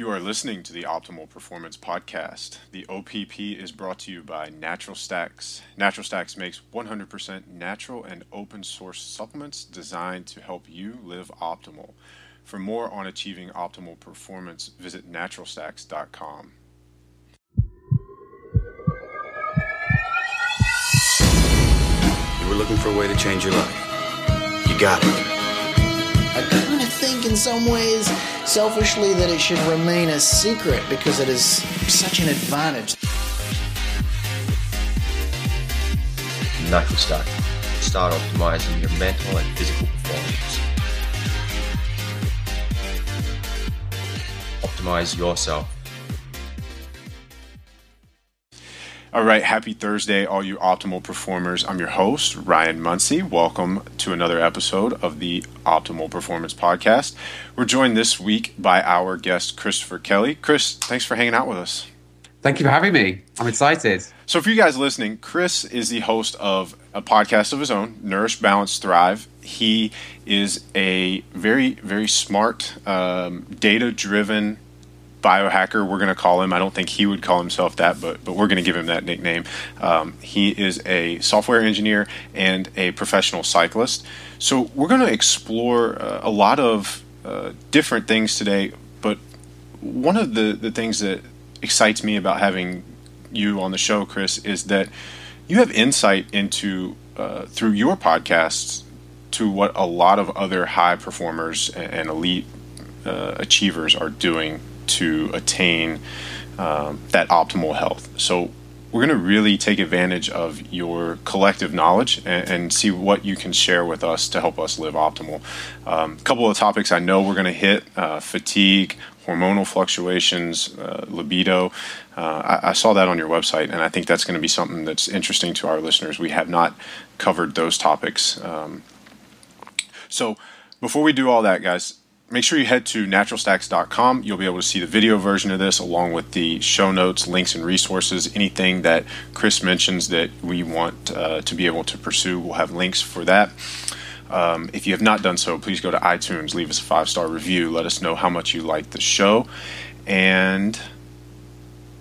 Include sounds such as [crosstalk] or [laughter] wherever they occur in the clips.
You are listening to the Optimal Performance Podcast. The OPP is brought to you by Natural Stacks. Natural Stacks makes 100% natural and open source supplements designed to help you live optimal. For more on achieving optimal performance, visit naturalstacks.com. You were looking for a way to change your life. You got it. I kind of think, in some ways, selfishly, that it should remain a secret because it is such an advantage. Natural Stack. Start optimizing your mental and physical performance. Optimize yourself. All right, happy Thursday, all you optimal performers. I'm your host, Ryan Munsey. Welcome to another episode of the Optimal Performance Podcast. We're joined this week by our guest, Christopher Kelly. Chris, thanks for hanging out with us. Thank you for having me. I'm excited. So, for you guys listening, Chris is the host of a podcast of his own, Nourish, Balance, Thrive. He is a very, very smart, um, data driven biohacker we're going to call him. I don't think he would call himself that but but we're going to give him that nickname. Um, he is a software engineer and a professional cyclist. So we're going to explore uh, a lot of uh, different things today but one of the the things that excites me about having you on the show chris is that you have insight into uh, through your podcasts to what a lot of other high performers and elite uh, achievers are doing to attain um, that optimal health. So we're going to really take advantage of your collective knowledge and, and, see what you can share with us to help us live optimal. A um, couple of topics I know we're going to hit uh, fatigue, hormonal fluctuations, uh, libido. Uh, I, I, saw that on your website, and I think that's going to be something that's interesting to our listeners. We have not covered those topics. Um, so before we do all that, guys, make sure you head to naturalstacks.com. You'll be able to see the video version of this along with the show notes, links, and resources. Anything that Chris mentions that we want uh, to be able to pursue, we'll have links for that. Um, if you have not done so, please go to iTunes, leave us a five star review, let us know how much you like the show, and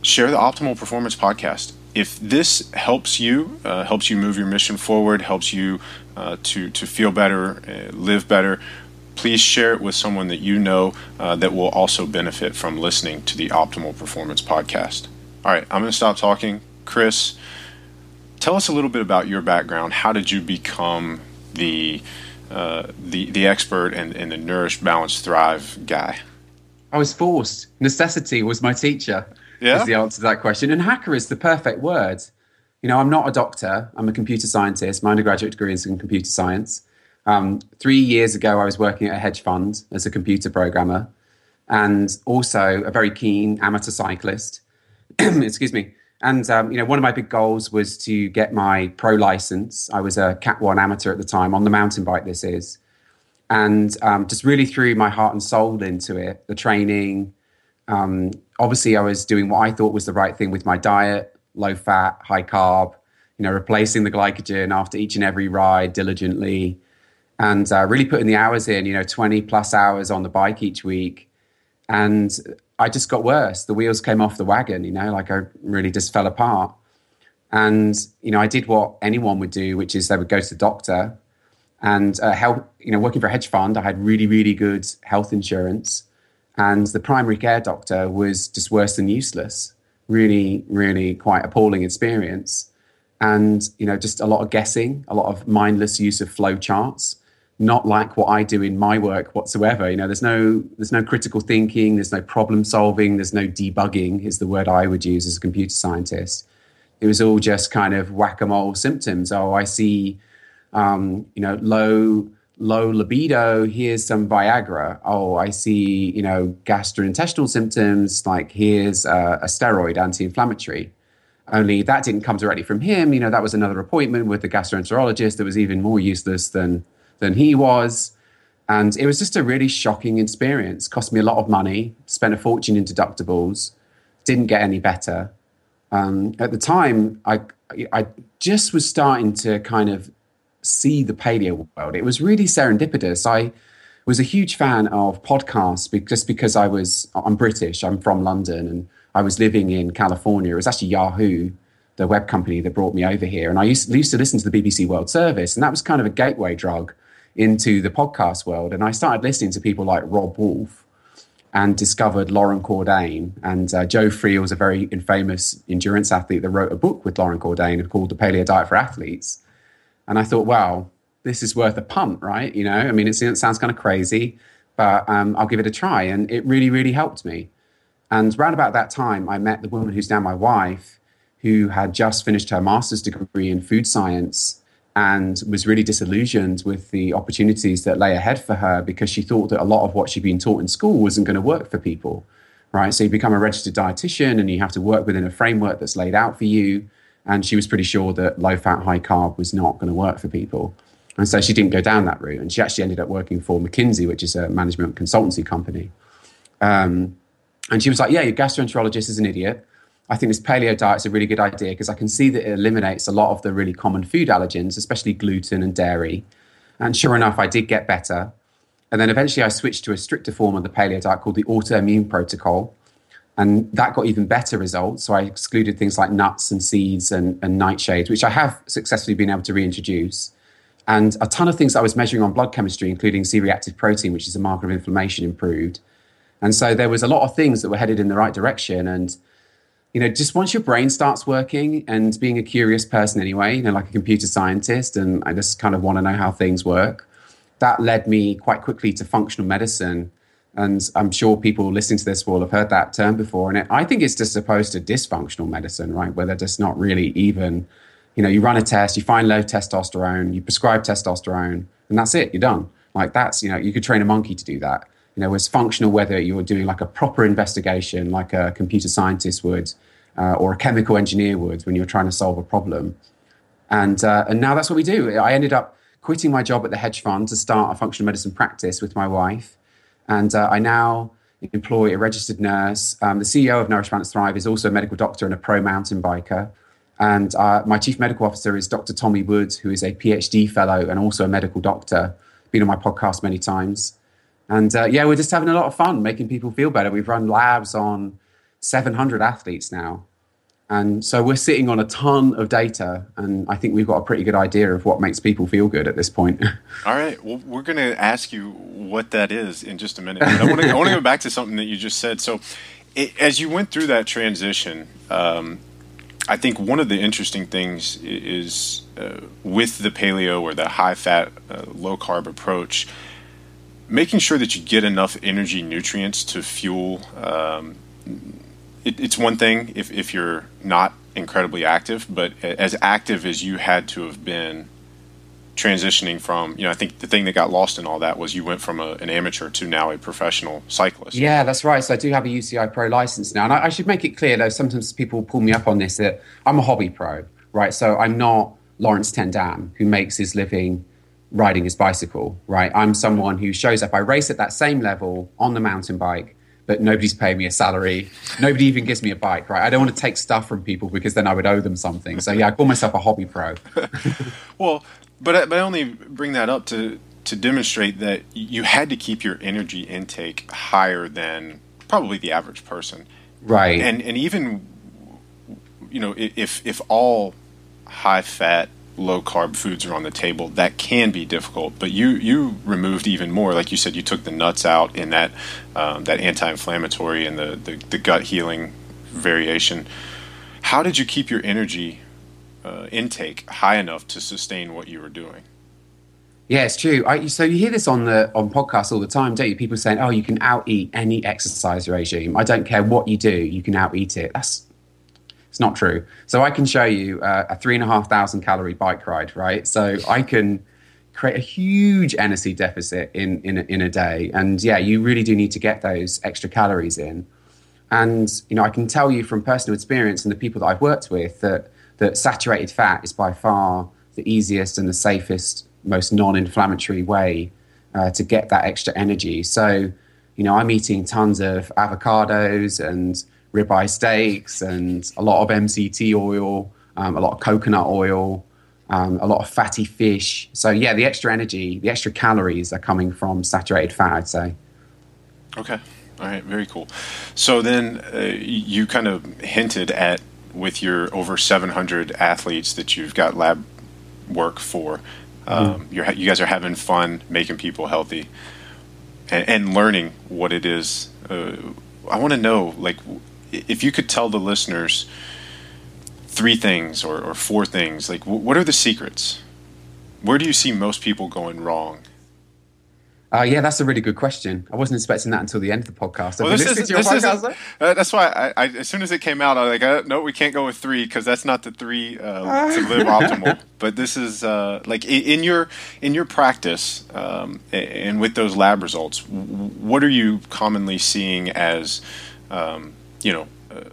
share the Optimal Performance Podcast. If this helps you, uh, helps you move your mission forward, helps you uh, to to feel better, uh, live better, please share it with someone that you know uh, that will also benefit from listening to the Optimal Performance Podcast. All right, I'm going to stop talking. Chris, tell us a little bit about your background. How did you become the uh, the the expert and, and the Nourish, Balance, Thrive guy? I was forced. Necessity was my teacher. Yeah, is the answer to that question. And hacker is the perfect word. You know, I'm not a doctor. I'm a computer scientist. My undergraduate degree is in computer science. Um, three years ago, I was working at a hedge fund as a computer programmer and also a very keen amateur cyclist. [clears throat] Excuse me. And um, you know, one of my big goals was to get my pro license. I was a Cat One amateur at the time on the mountain bike. This is, and um, just really threw my heart and soul into it. The training. Um, obviously, I was doing what I thought was the right thing with my diet: low fat, high carb. You know, replacing the glycogen after each and every ride diligently and uh, really putting the hours in, you know, 20 plus hours on the bike each week. And I just got worse. The wheels came off the wagon, you know, like I really just fell apart. And, you know, I did what anyone would do, which is they would go to the doctor and uh, help, you know, working for a hedge fund, I had really, really good health insurance. And the primary care doctor was just worse than useless. Really, really quite appalling experience. And, you know, just a lot of guessing, a lot of mindless use of flow charts not like what I do in my work whatsoever. You know, there's no there's no critical thinking, there's no problem solving, there's no debugging is the word I would use as a computer scientist. It was all just kind of whack-a-mole symptoms. Oh, I see, um, you know, low low libido. Here's some Viagra. Oh, I see, you know, gastrointestinal symptoms. Like here's a, a steroid anti-inflammatory. Only that didn't come directly from him. You know, that was another appointment with the gastroenterologist that was even more useless than than he was. And it was just a really shocking experience. Cost me a lot of money, spent a fortune in deductibles, didn't get any better. Um, at the time, I, I just was starting to kind of see the paleo world. It was really serendipitous. I was a huge fan of podcasts just because I was I'm British, I'm from London, and I was living in California. It was actually Yahoo, the web company that brought me over here, and I used, used to listen to the BBC World Service, and that was kind of a gateway drug into the podcast world. And I started listening to people like Robb Wolf and discovered Loren Cordain. And uh, Joe Friel was a very infamous endurance athlete that wrote a book with Loren Cordain called The Paleo Diet for Athletes. And I thought, wow, this is worth a punt, right? You know, I mean, it sounds kind of crazy, but um, I'll give it a try. And it really, really helped me. And around about that time, I met the woman who's now my wife, who had just finished her master's degree in food science and was really disillusioned with the opportunities that lay ahead for her because she thought that a lot of what she'd been taught in school wasn't going to work for people. Right. So you become a registered dietitian and you have to work within a framework that's laid out for you. And she was pretty sure that low fat, high carb was not going to work for people. And so she didn't go down that route. And she actually ended up working for McKinsey, which is a management consultancy company. Um, and she was like, Yeah, your gastroenterologist is an idiot. I think this paleo diet is a really good idea because I can see that it eliminates a lot of the really common food allergens, especially gluten and dairy. And sure enough, I did get better. And then eventually I switched to a stricter form of the paleo diet called the autoimmune protocol. And that got even better results. So I excluded things like nuts and seeds and, and nightshades, which I have successfully been able to reintroduce. And a ton of things I was measuring on blood chemistry, including C reactive protein, which is a marker of inflammation, improved. And so there was a lot of things that were headed in the right direction. And you know, just once your brain starts working and being a curious person anyway, you know, like a computer scientist, and I just kind of want to know how things work, that led me quite quickly to functional medicine. And I'm sure people listening to this will have heard that term before. And it, I think it's just opposed to dysfunctional medicine, right? Where they're just not really even, you know, you run a test, you find low testosterone, you prescribe testosterone, and that's it, you're done. Like that's, you know, you could train a monkey to do that you know, was functional whether you were doing like a proper investigation, like a computer scientist would, uh, or a chemical engineer would when you're trying to solve a problem. And, uh, and now that's what we do. I ended up quitting my job at the hedge fund to start a functional medicine practice with my wife. And uh, I now employ a registered nurse. Um, the CEO of Nourish Balance Thrive is also a medical doctor and a pro mountain biker. And uh, my chief medical officer is Dr. Tommy Woods, who is a PhD fellow and also a medical doctor. Been on my podcast many times. And uh, yeah, we're just having a lot of fun making people feel better. We've run labs on 700 athletes now. And so we're sitting on a ton of data, and I think we've got a pretty good idea of what makes people feel good at this point. [laughs] All right. Well, we're going to ask you what that is in just a minute. I want to go back to something that you just said. So, it, as you went through that transition, um, I think one of the interesting things is uh, with the paleo or the high fat, uh, low carb approach making sure that you get enough energy nutrients to fuel. Um, it, it's one thing if, if you're not incredibly active, but as active as you had to have been transitioning from, you know, I think the thing that got lost in all that was you went from a, an amateur to now a professional cyclist. Yeah, that's right. So I do have a UCI Pro license now. And I, I should make it clear, though, sometimes people pull me up on this that I'm a hobby pro, right? So I'm not Laurens ten Dam, who makes his living riding his bicycle, right? I'm someone who shows up. I race at that same level on the mountain bike, but nobody's paying me a salary. Nobody even gives me a bike, right? I don't want to take stuff from people because then I would owe them something. So yeah, I call myself a hobby pro. [laughs] well, but I, but I only bring that up to to demonstrate that you had to keep your energy intake higher than probably the average person, right? And and even you know if if all high fat low carb foods are on the table, that can be difficult. But you you removed even more, like you said, you took the nuts out in that um, that anti-inflammatory and the, the, the gut healing variation. How did you keep your energy uh, intake high enough to sustain what you were doing? Yeah, it's true. I, so you hear this on the on podcasts all the time, don't you? People saying, "Oh, you can out eat any exercise regime. I don't care what you do, you can out eat it." That's it's not true. So I can show you uh, a three and a half thousand calorie bike ride, right? So I can create a huge energy deficit in in a, in a day, and yeah, you really do need to get those extra calories in. And you know, I can tell you from personal experience and the people that I've worked with that that saturated fat is by far the easiest and the safest, most non-inflammatory way uh, to get that extra energy. So, you know, I'm eating tons of avocados and ribeye steaks and a lot of MCT oil, um, a lot of coconut oil, um, a lot of fatty fish. So yeah, the extra energy, the extra calories are coming from saturated fat. I'd say. Okay. All right. Very cool. So then uh, you kind of hinted at with your over 700 athletes that you've got lab work for. Um, mm. you guys are having fun making people healthy and, and learning what it is. Uh, I want to know, like, if you could tell the listeners three things or, or four things, like, w- what are the secrets? Where do you see most people going wrong? Uh, yeah, that's a really good question. I wasn't expecting that until the end of the podcast. well, this is, this podcast, uh, that's why I, I, as soon as it came out, I was like, uh, no, we can't go with three because that's not the three uh, to live [laughs] optimal. But this is uh, like in your in your practice um, and with those lab results, what are you commonly seeing as um, you know uh,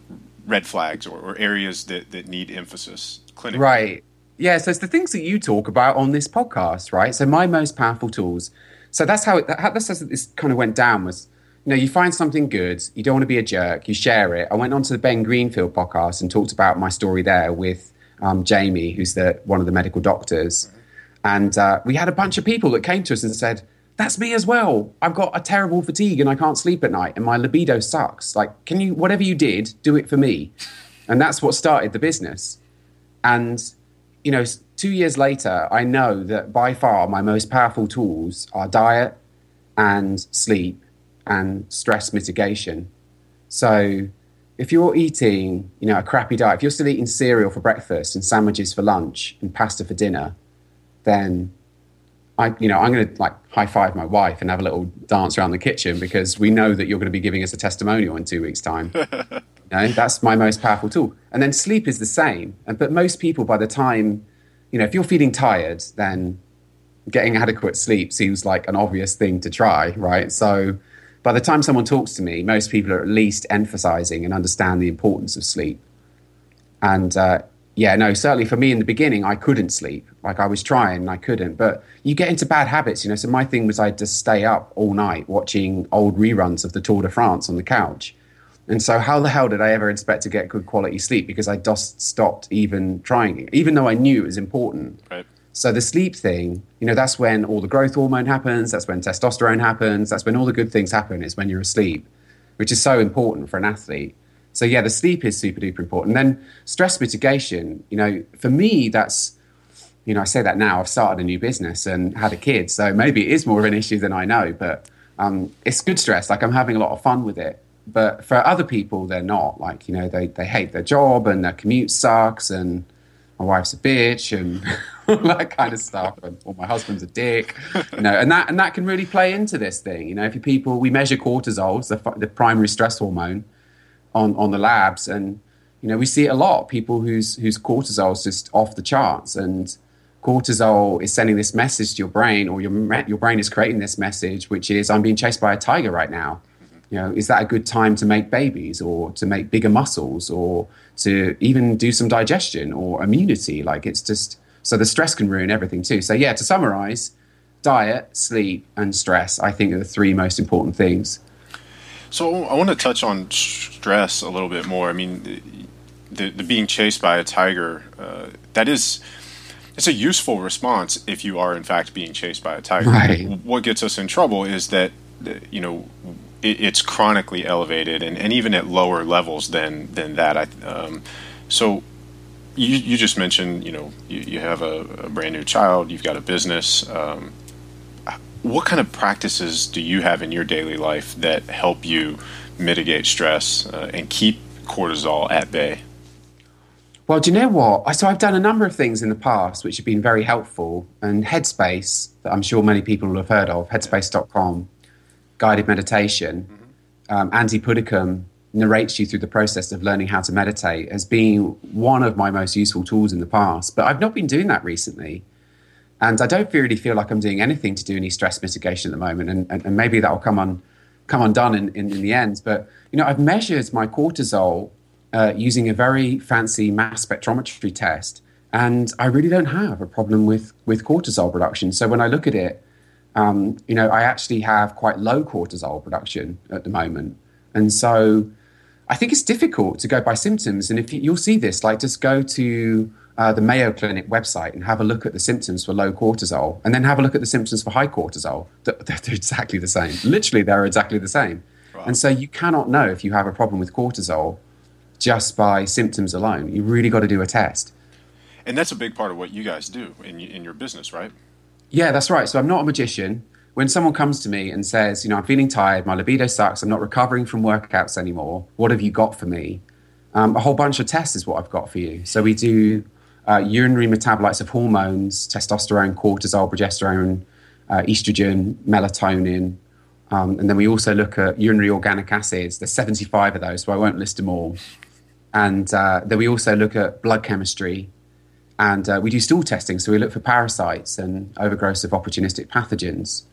red flags or, or, areas that, that need emphasis clinically? Right. Yeah. So it's the things that you talk about on this podcast, right? So my most powerful tools so that's how, it, how that's how this kind of went down was you know you find something good you don't want to be a jerk you share it i went on to the ben greenfield podcast and talked about my story there with um, jamie who's the one of the medical doctors and uh, we had a bunch of people that came to us and said that's me as well. I've got a terrible fatigue and i can't sleep at night and my libido sucks. Like can you whatever you did do it for me. And that's what started the business. And you know two years later, I know that by far my most powerful tools are diet and sleep and stress mitigation. So if you're eating, you know, a crappy diet, if you're still eating cereal for breakfast and sandwiches for lunch and pasta for dinner, then I, you know, I'm going to like high five my wife and have a little dance around the kitchen because we know that you're going to be giving us a testimonial in two weeks' time. [laughs] you know, that's my most powerful tool. And then sleep is the same. And but most people, by the time you know, if you're feeling tired, then getting adequate sleep seems like an obvious thing to try, right? So by the time someone talks to me, most people are at least emphasizing and understand the importance of sleep. And uh, yeah, no, certainly for me in the beginning, I couldn't sleep. Like I was trying and I couldn't. But you get into bad habits, you know. So my thing was I'd just stay up all night watching old reruns of the Tour de France on the couch. And so, how the hell did I ever expect to get good quality sleep? Because I just stopped even trying it, even though I knew it was important. Right. So, the sleep thing, you know, that's when all the growth hormone happens, that's when testosterone happens, that's when all the good things happen, is when you're asleep, which is so important for an athlete. So, yeah, the sleep is super duper important. Then stress mitigation, you know, for me, that's, you know, I say that now, I've started a new business and had a kid. So maybe it is more of an issue than I know, but um, it's good stress. Like I'm having a lot of fun with it but for other people, they're not. Like, you know, they, they hate their job and their commute sucks and my wife's a bitch and [laughs] all that kind of stuff. And, my husband's a dick, you know, and that, and that can really play into this thing. You know, if you people, we measure cortisol, the, the primary stress hormone on, on the labs. And, you know, we see a lot. People whose, whose cortisol is just off the charts and, cortisol is sending this message to your brain or your, your brain is creating this message which is i'm being chased by a tiger right now you know, is that a good time to make babies or to make bigger muscles or to even do some digestion or immunity? Like it's just so the stress can ruin everything too. So yeah, to summarize, diet, sleep, and stress, I think are the three most important things. So I want to touch on stress a little bit more. I mean, the, the being chased by a tiger, uh, that is it's a useful response if you are in fact being chased by a tiger. Right. What gets us in trouble is that you know it, it's chronically elevated, and, and even at lower levels than than that. I, um, so you you just mentioned you know you, you have a, a, brand new child, you've got a business. Um, what kind of practices do you have in your daily life that help you mitigate stress uh, and keep cortisol at bay? Well, do you know what? So I've done a number of things in the past which have been very helpful. And Headspace, that I'm sure many people will have heard of, headspace.com, guided meditation, mm-hmm. um, Andy Puddicombe narrates you through the process of learning how to meditate as being one of my most useful tools in the past. But I've not been doing that recently. And I don't really feel like I'm doing anything to do any stress mitigation at the moment. And, and, and maybe that will come on come undone in, in, in, the end. But you know, I've measured my cortisol uh, using a very fancy mass spectrometry test, and I really don't have a problem with with cortisol production. So when I look at it, um, you know, I actually have quite low cortisol production at the moment. And so I think it's difficult to go by symptoms. And if you, will see this, like just go to uh, the Mayo Clinic website and have a look at the symptoms for low cortisol, and then have a look at the symptoms for high cortisol. They're, [laughs] they're exactly the same. Literally, they're exactly the same. Wow. And so you cannot know if you have a problem with cortisol just by symptoms alone. You really got to do a test. And that's a big part of what you guys do in, in your business, right? Yeah, that's right. So I'm not a magician. When someone comes to me and says, you know, I'm feeling tired, my libido sucks, I'm not recovering from workouts anymore, what have you got for me? Um, a whole bunch of tests is what I've got for you. So we do uh, urinary metabolites of hormones, testosterone, cortisol, progesterone, uh, estrogen, melatonin. Um, and then we also look at urinary organic acids. There's 75 of those, so I won't list them all. And uh, then we also look at blood chemistry. And uh, we do stool testing. So we look for parasites and overgrowth of opportunistic pathogens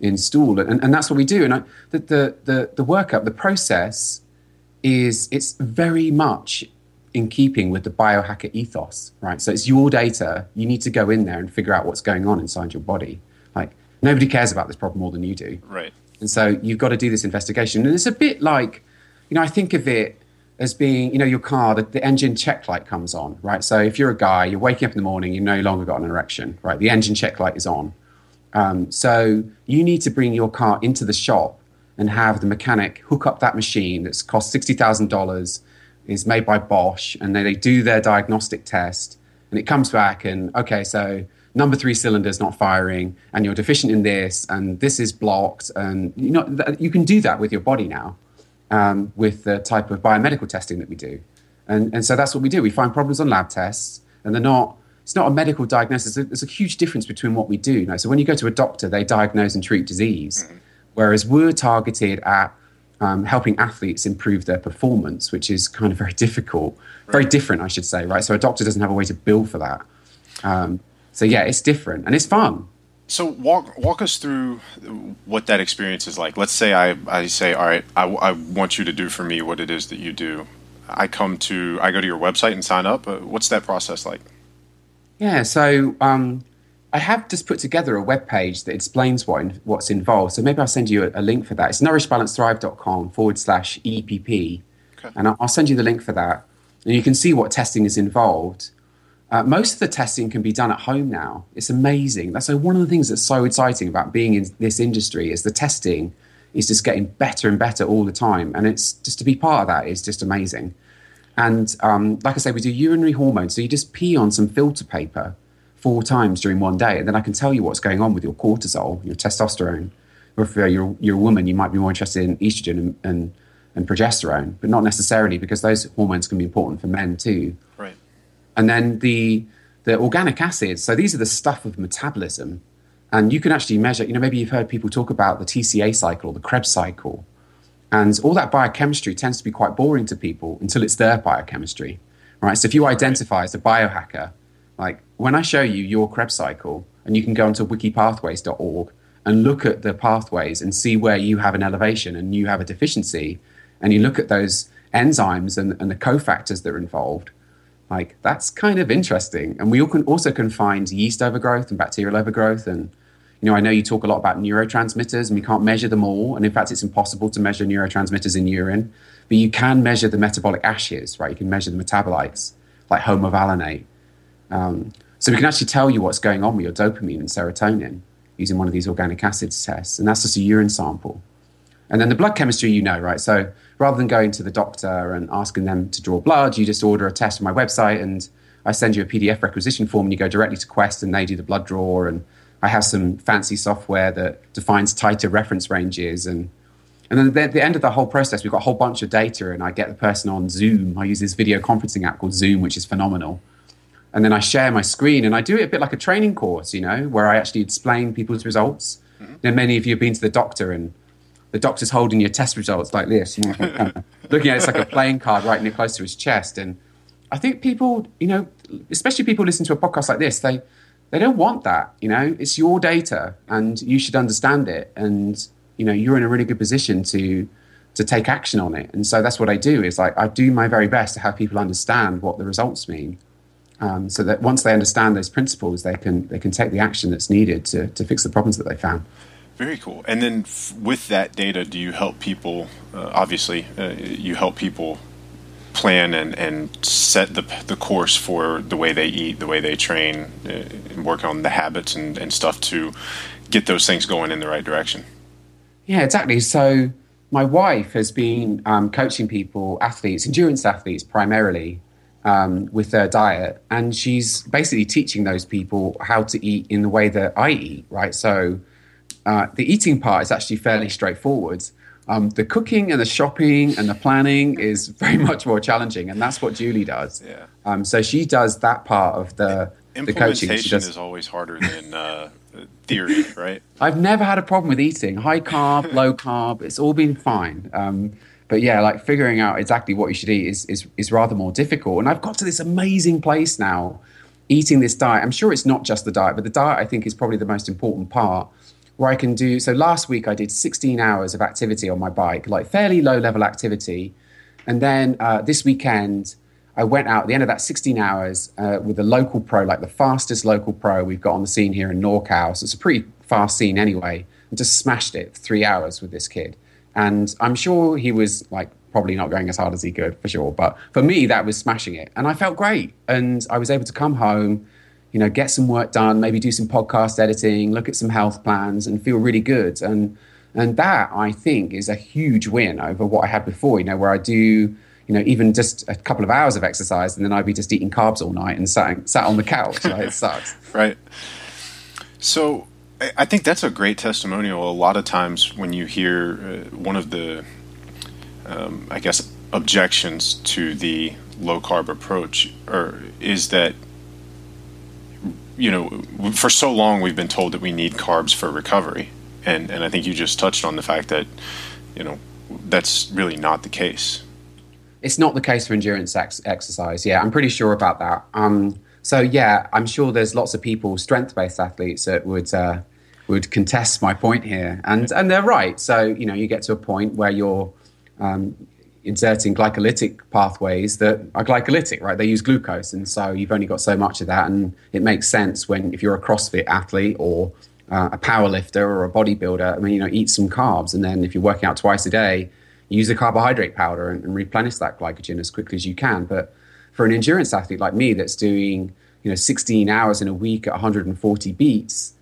in stool. And, and that's what we do. And I, the, the, the, the workup, the process is it's very much in keeping with the biohacker ethos, right? So it's your data. You need to go in there and figure out what's going on inside your body. Like nobody cares about this problem more than you do. Right. And so you've got to do this investigation. And it's a bit like, you know, I think of it as being, you know, your car, the, the engine check light comes on, right? So if you're a guy, you're waking up in the morning, you no longer got an erection, right? The engine check light is on. Um, so you need to bring your car into the shop and have the mechanic hook up that machine that's cost $60,000 is made by Bosch, and then they do their diagnostic test, and it comes back and okay, so number three cylinder is not firing, and you're deficient in this, and this is blocked, and you know you can do that with your body now, um, with the type of biomedical testing that we do, and and so that's what we do. We find problems on lab tests, and they're not. It's not a medical diagnosis. There's a, huge difference between what we do. You know? So when you go to a doctor, they diagnose and treat disease, mm-hmm. whereas we're targeted at um, helping athletes improve their performance, which is kind of very difficult, right. very different, I should say, right? So a doctor doesn't have a way to bill for that. Um, so yeah, it's different and it's fun. So walk walk us through what that experience is like. Let's say I, I say, all right, I, I want you to do for me what it is that you do. I come to I go to your website and sign up. Uh, what's that process like? Yeah, so um, I have just put together a web page that explains what in, what's involved. So maybe I'll send you a, a link for that. It's nourishbalancethrive.com forward slash EPP. Okay. And I'll, I'll, send you the link for that. And you can see what testing is involved. Uh, most of the testing can be done at home now. It's amazing. That's so one of the things that's so exciting about being in this industry is the testing is just getting better and better all the time. And it's just to be part of that is just amazing. And um, like I say, we do urinary hormones. So you just pee on some filter paper four times during one day, and then I can tell you what's going on with your cortisol, your testosterone. Or if you're, you're a woman, you might be more interested in estrogen and, and, and progesterone, but not necessarily because those hormones can be important for men too. Right. And then the the organic acids. So these are the stuff of metabolism, and you can actually measure. You know, maybe you've heard people talk about the TCA cycle, the Krebs cycle, and all that biochemistry tends to be quite boring to people until it's their biochemistry, right? So if you identify as a biohacker like when I show you your Krebs cycle, and you can go onto wikipathways.org and look at the pathways and see where you have an elevation and you have a deficiency, and you look at those enzymes and, and the cofactors that are involved, like that's kind of interesting. And we can also can find yeast overgrowth and bacterial overgrowth. And you know, I know you talk a lot about neurotransmitters, and we can't measure them all. And in fact, it's impossible to measure neurotransmitters in urine, but you can measure the metabolic ashes, right? You can measure the metabolites like homovanillate um, so we can actually tell you what's going on with your dopamine and serotonin using one of these organic acids tests, and that's just a urine sample. And then the blood chemistry, you know, right? So rather than going to the doctor and asking them to draw blood, you just order a test on my website, and I send you a PDF requisition form, and you go directly to Quest, and they do the blood draw. And I have some fancy software that defines tighter reference ranges, and and then at the end of the whole process, we've got a whole bunch of data, and I get the person on Zoom. I use this video conferencing app called Zoom, which is phenomenal and then I share my screen and I do it a bit like a training course, you know, where I actually explain people's results. Mm-hmm. Know, many of you have been to the doctor and the doctor's holding your test results like this, [laughs] looking at it, it's like a playing card right near close to his chest. And I think people, you know, especially people listen to a podcast like this, they they don't want that. You know, it's your data and you should understand it. And you know, you're in a really good position to to take action on it. And so that's what I do. Is like I do my very best to have people understand what the results mean um, so that once they understand those principles, they can they can take the action that's needed to to fix the problems that they found. Very cool. And then f- with that data, do you help people? Uh, obviously, uh, you help people plan and, and set the, the course for the way they eat, the way they train, uh, and work on the habits and, and stuff to get those things going in the right direction. Yeah, exactly. So my wife has been um, coaching people, athletes, endurance athletes primarily, um, with their diet, and she's basically teaching those people how to eat in the way that I eat. Right. So uh, the eating part is actually fairly straightforward. Um, the cooking and the shopping and the planning is [laughs] very much more challenging, and that's what Julie does. Yeah. Um, so she does that part of the the coaching. She Implementation does, is always harder than uh, theory, right? I've never had a problem with eating high carb, [laughs] low carb. It's all been fine. Um, but yeah, like figuring out exactly what you should eat is, is is rather more difficult. And I've got to this amazing place now, eating this diet. I'm sure it's not just the diet, but the diet I think is probably the most important part. Where I can do so. Last week I did 16 hours of activity on my bike, like fairly low level activity, and then uh, this weekend. I went out at the end of that 16 hours uh, with a local pro, like the fastest local pro we've got on the scene here in NorCal. So it's a pretty fast scene anyway, and just smashed it for three hours with this kid. And I'm sure he was like probably not going as hard as he could for sure. But for me, that was smashing it. And I felt great. And I was able to come home, you know, get some work done, maybe do some podcast editing, look at some health plans and feel really good. And and that I think is a huge win over what I had before, you know, where I do you know, even just a couple of hours of exercise, and then I'd be just eating carbs all night and sat, sat on the couch. Right? It sucks. [laughs] Right. So I think that's a great testimonial. A lot of times when you hear uh, one of the, um, I guess, objections to the low carb approach, or is that you know, for so long we've been told that we need carbs for recovery, and and I think you just touched on the fact that, you know, that's really not the case. It's not the case for endurance ex- exercise. Yeah, I'm pretty sure about that. Um, so yeah, I'm sure there's lots of people, strength-based athletes, that would uh, would contest my point here, and and they're right. So you know, you get to a point where you're um, inserting glycolytic pathways that are glycolytic, right? They use glucose, and so you've only got so much of that, and it makes sense when if you're a CrossFit athlete or uh, a power lifter or a bodybuilder. I mean, you know, eat some carbs, and then if you're working out twice a day, use a carbohydrate powder and, and replenish that glycogen as quickly as you can. But for an endurance athlete like me, that's doing you know 16 hours in a week at 140 beats,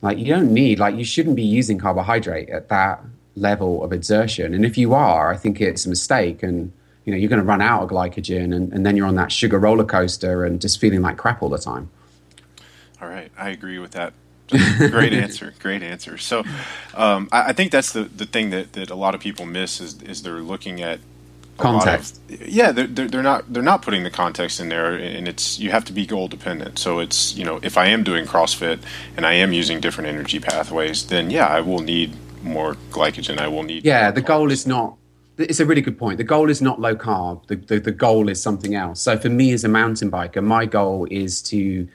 like you don't need like you shouldn't be using carbohydrate at that level of exertion. And if you are, I think it's a mistake. And you know you're going to run out of glycogen, and, and then you're on that sugar roller coaster and just feeling like crap all the time. All right, I agree with that. [laughs] great answer, great answer. So, um, I, I think that's the, the thing that, that a lot of people miss is is they're looking at lot of- Context. yeah, they're, they're they're not they're not putting the context in there, and it's you have to be goal dependent. So it's you know if I am doing CrossFit and I am using different energy pathways, then yeah, I will need more glycogen. I will need Yeah, the goal is not. It's a really good point. The goal is not low carb. The, the, the goal is something else. So for me as a mountain biker, my goal is to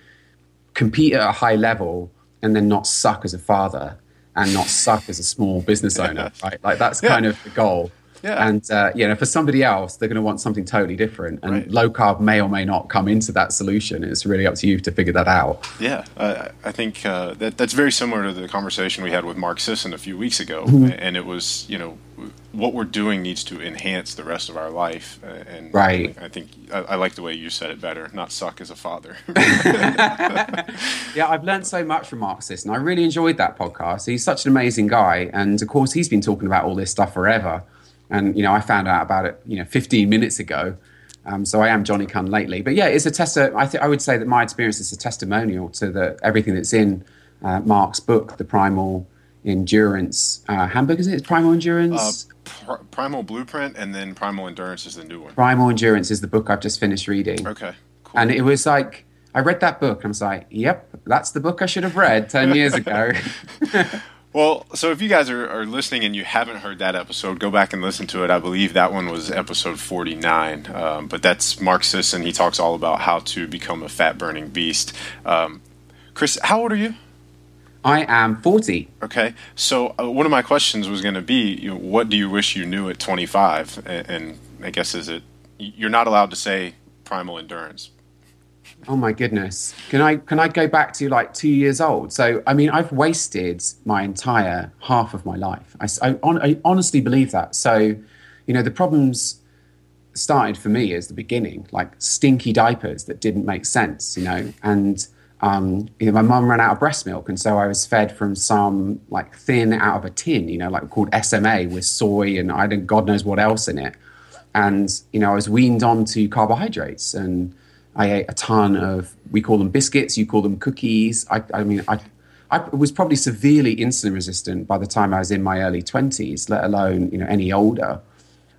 compete at a high level and then not suck as a father and not suck as a small business owner. [laughs] Right? Like that's Yeah. kind of the goal. Yeah. And uh, you know, for somebody else, they're going to want something totally different, and Right. low carb may or may not come into that solution. It's really up to you to figure that out. Yeah, uh, I think uh, that that's very similar to the conversation we had with Mark Sisson a few weeks ago, Mm-hmm. and it was you know what we're doing needs to enhance the rest of our life, uh, and Right. I think I, I like the way you said it better. Not suck as a father. [laughs] Yeah, I've learned so much from Mark Sisson. I really enjoyed that podcast. He's such an amazing guy, and of course, he's been talking about all this stuff forever. And you know, I found out about it, you know, 15 minutes ago. Um, so I am Johnny Cunn lately. But yeah, it's a test. I think I would say that my experience is a testimonial to the everything that's in uh, Mark's book, The Primal Endurance uh, Handbook. Is it It's Primal uh, Endurance? Pr- Primal Blueprint and then Primal Endurance is the new one. Primal Endurance is the book I've just finished reading. Okay, cool. And it was like I read that book and I was like, "Yep, that's the book I should have read 10 years ago." [laughs] [laughs] Well, so if you guys are, are listening and you haven't heard that episode, go back and listen to it. I believe that one was episode 49. Um, but that's Mark Sisson. He talks all about how to become a fat burning beast. Um, Chris, how old are you? I am 40. Okay. So uh, one of my questions was going to be, you know, what do you wish you knew at 25? And, and I guess is it, you're not allowed to say primal endurance. Oh my goodness. Can I can I go back to like two years old? So I mean, I've wasted my entire half of my life. I, I hon- I honestly believe that. So, you know, the problems started for me as the beginning, like stinky diapers that didn't make sense, you know, and um, you know, my mum ran out of breast milk, and so I was fed from some like thin out of a tin, you know, like called SMA with soy and I don't God knows what else in it. And you know, I was weaned on to carbohydrates, and I ate a ton of we call them biscuits, you call them cookies. I, I mean, I, I was probably severely insulin resistant by the time I was in my early twenties, let alone you know any older.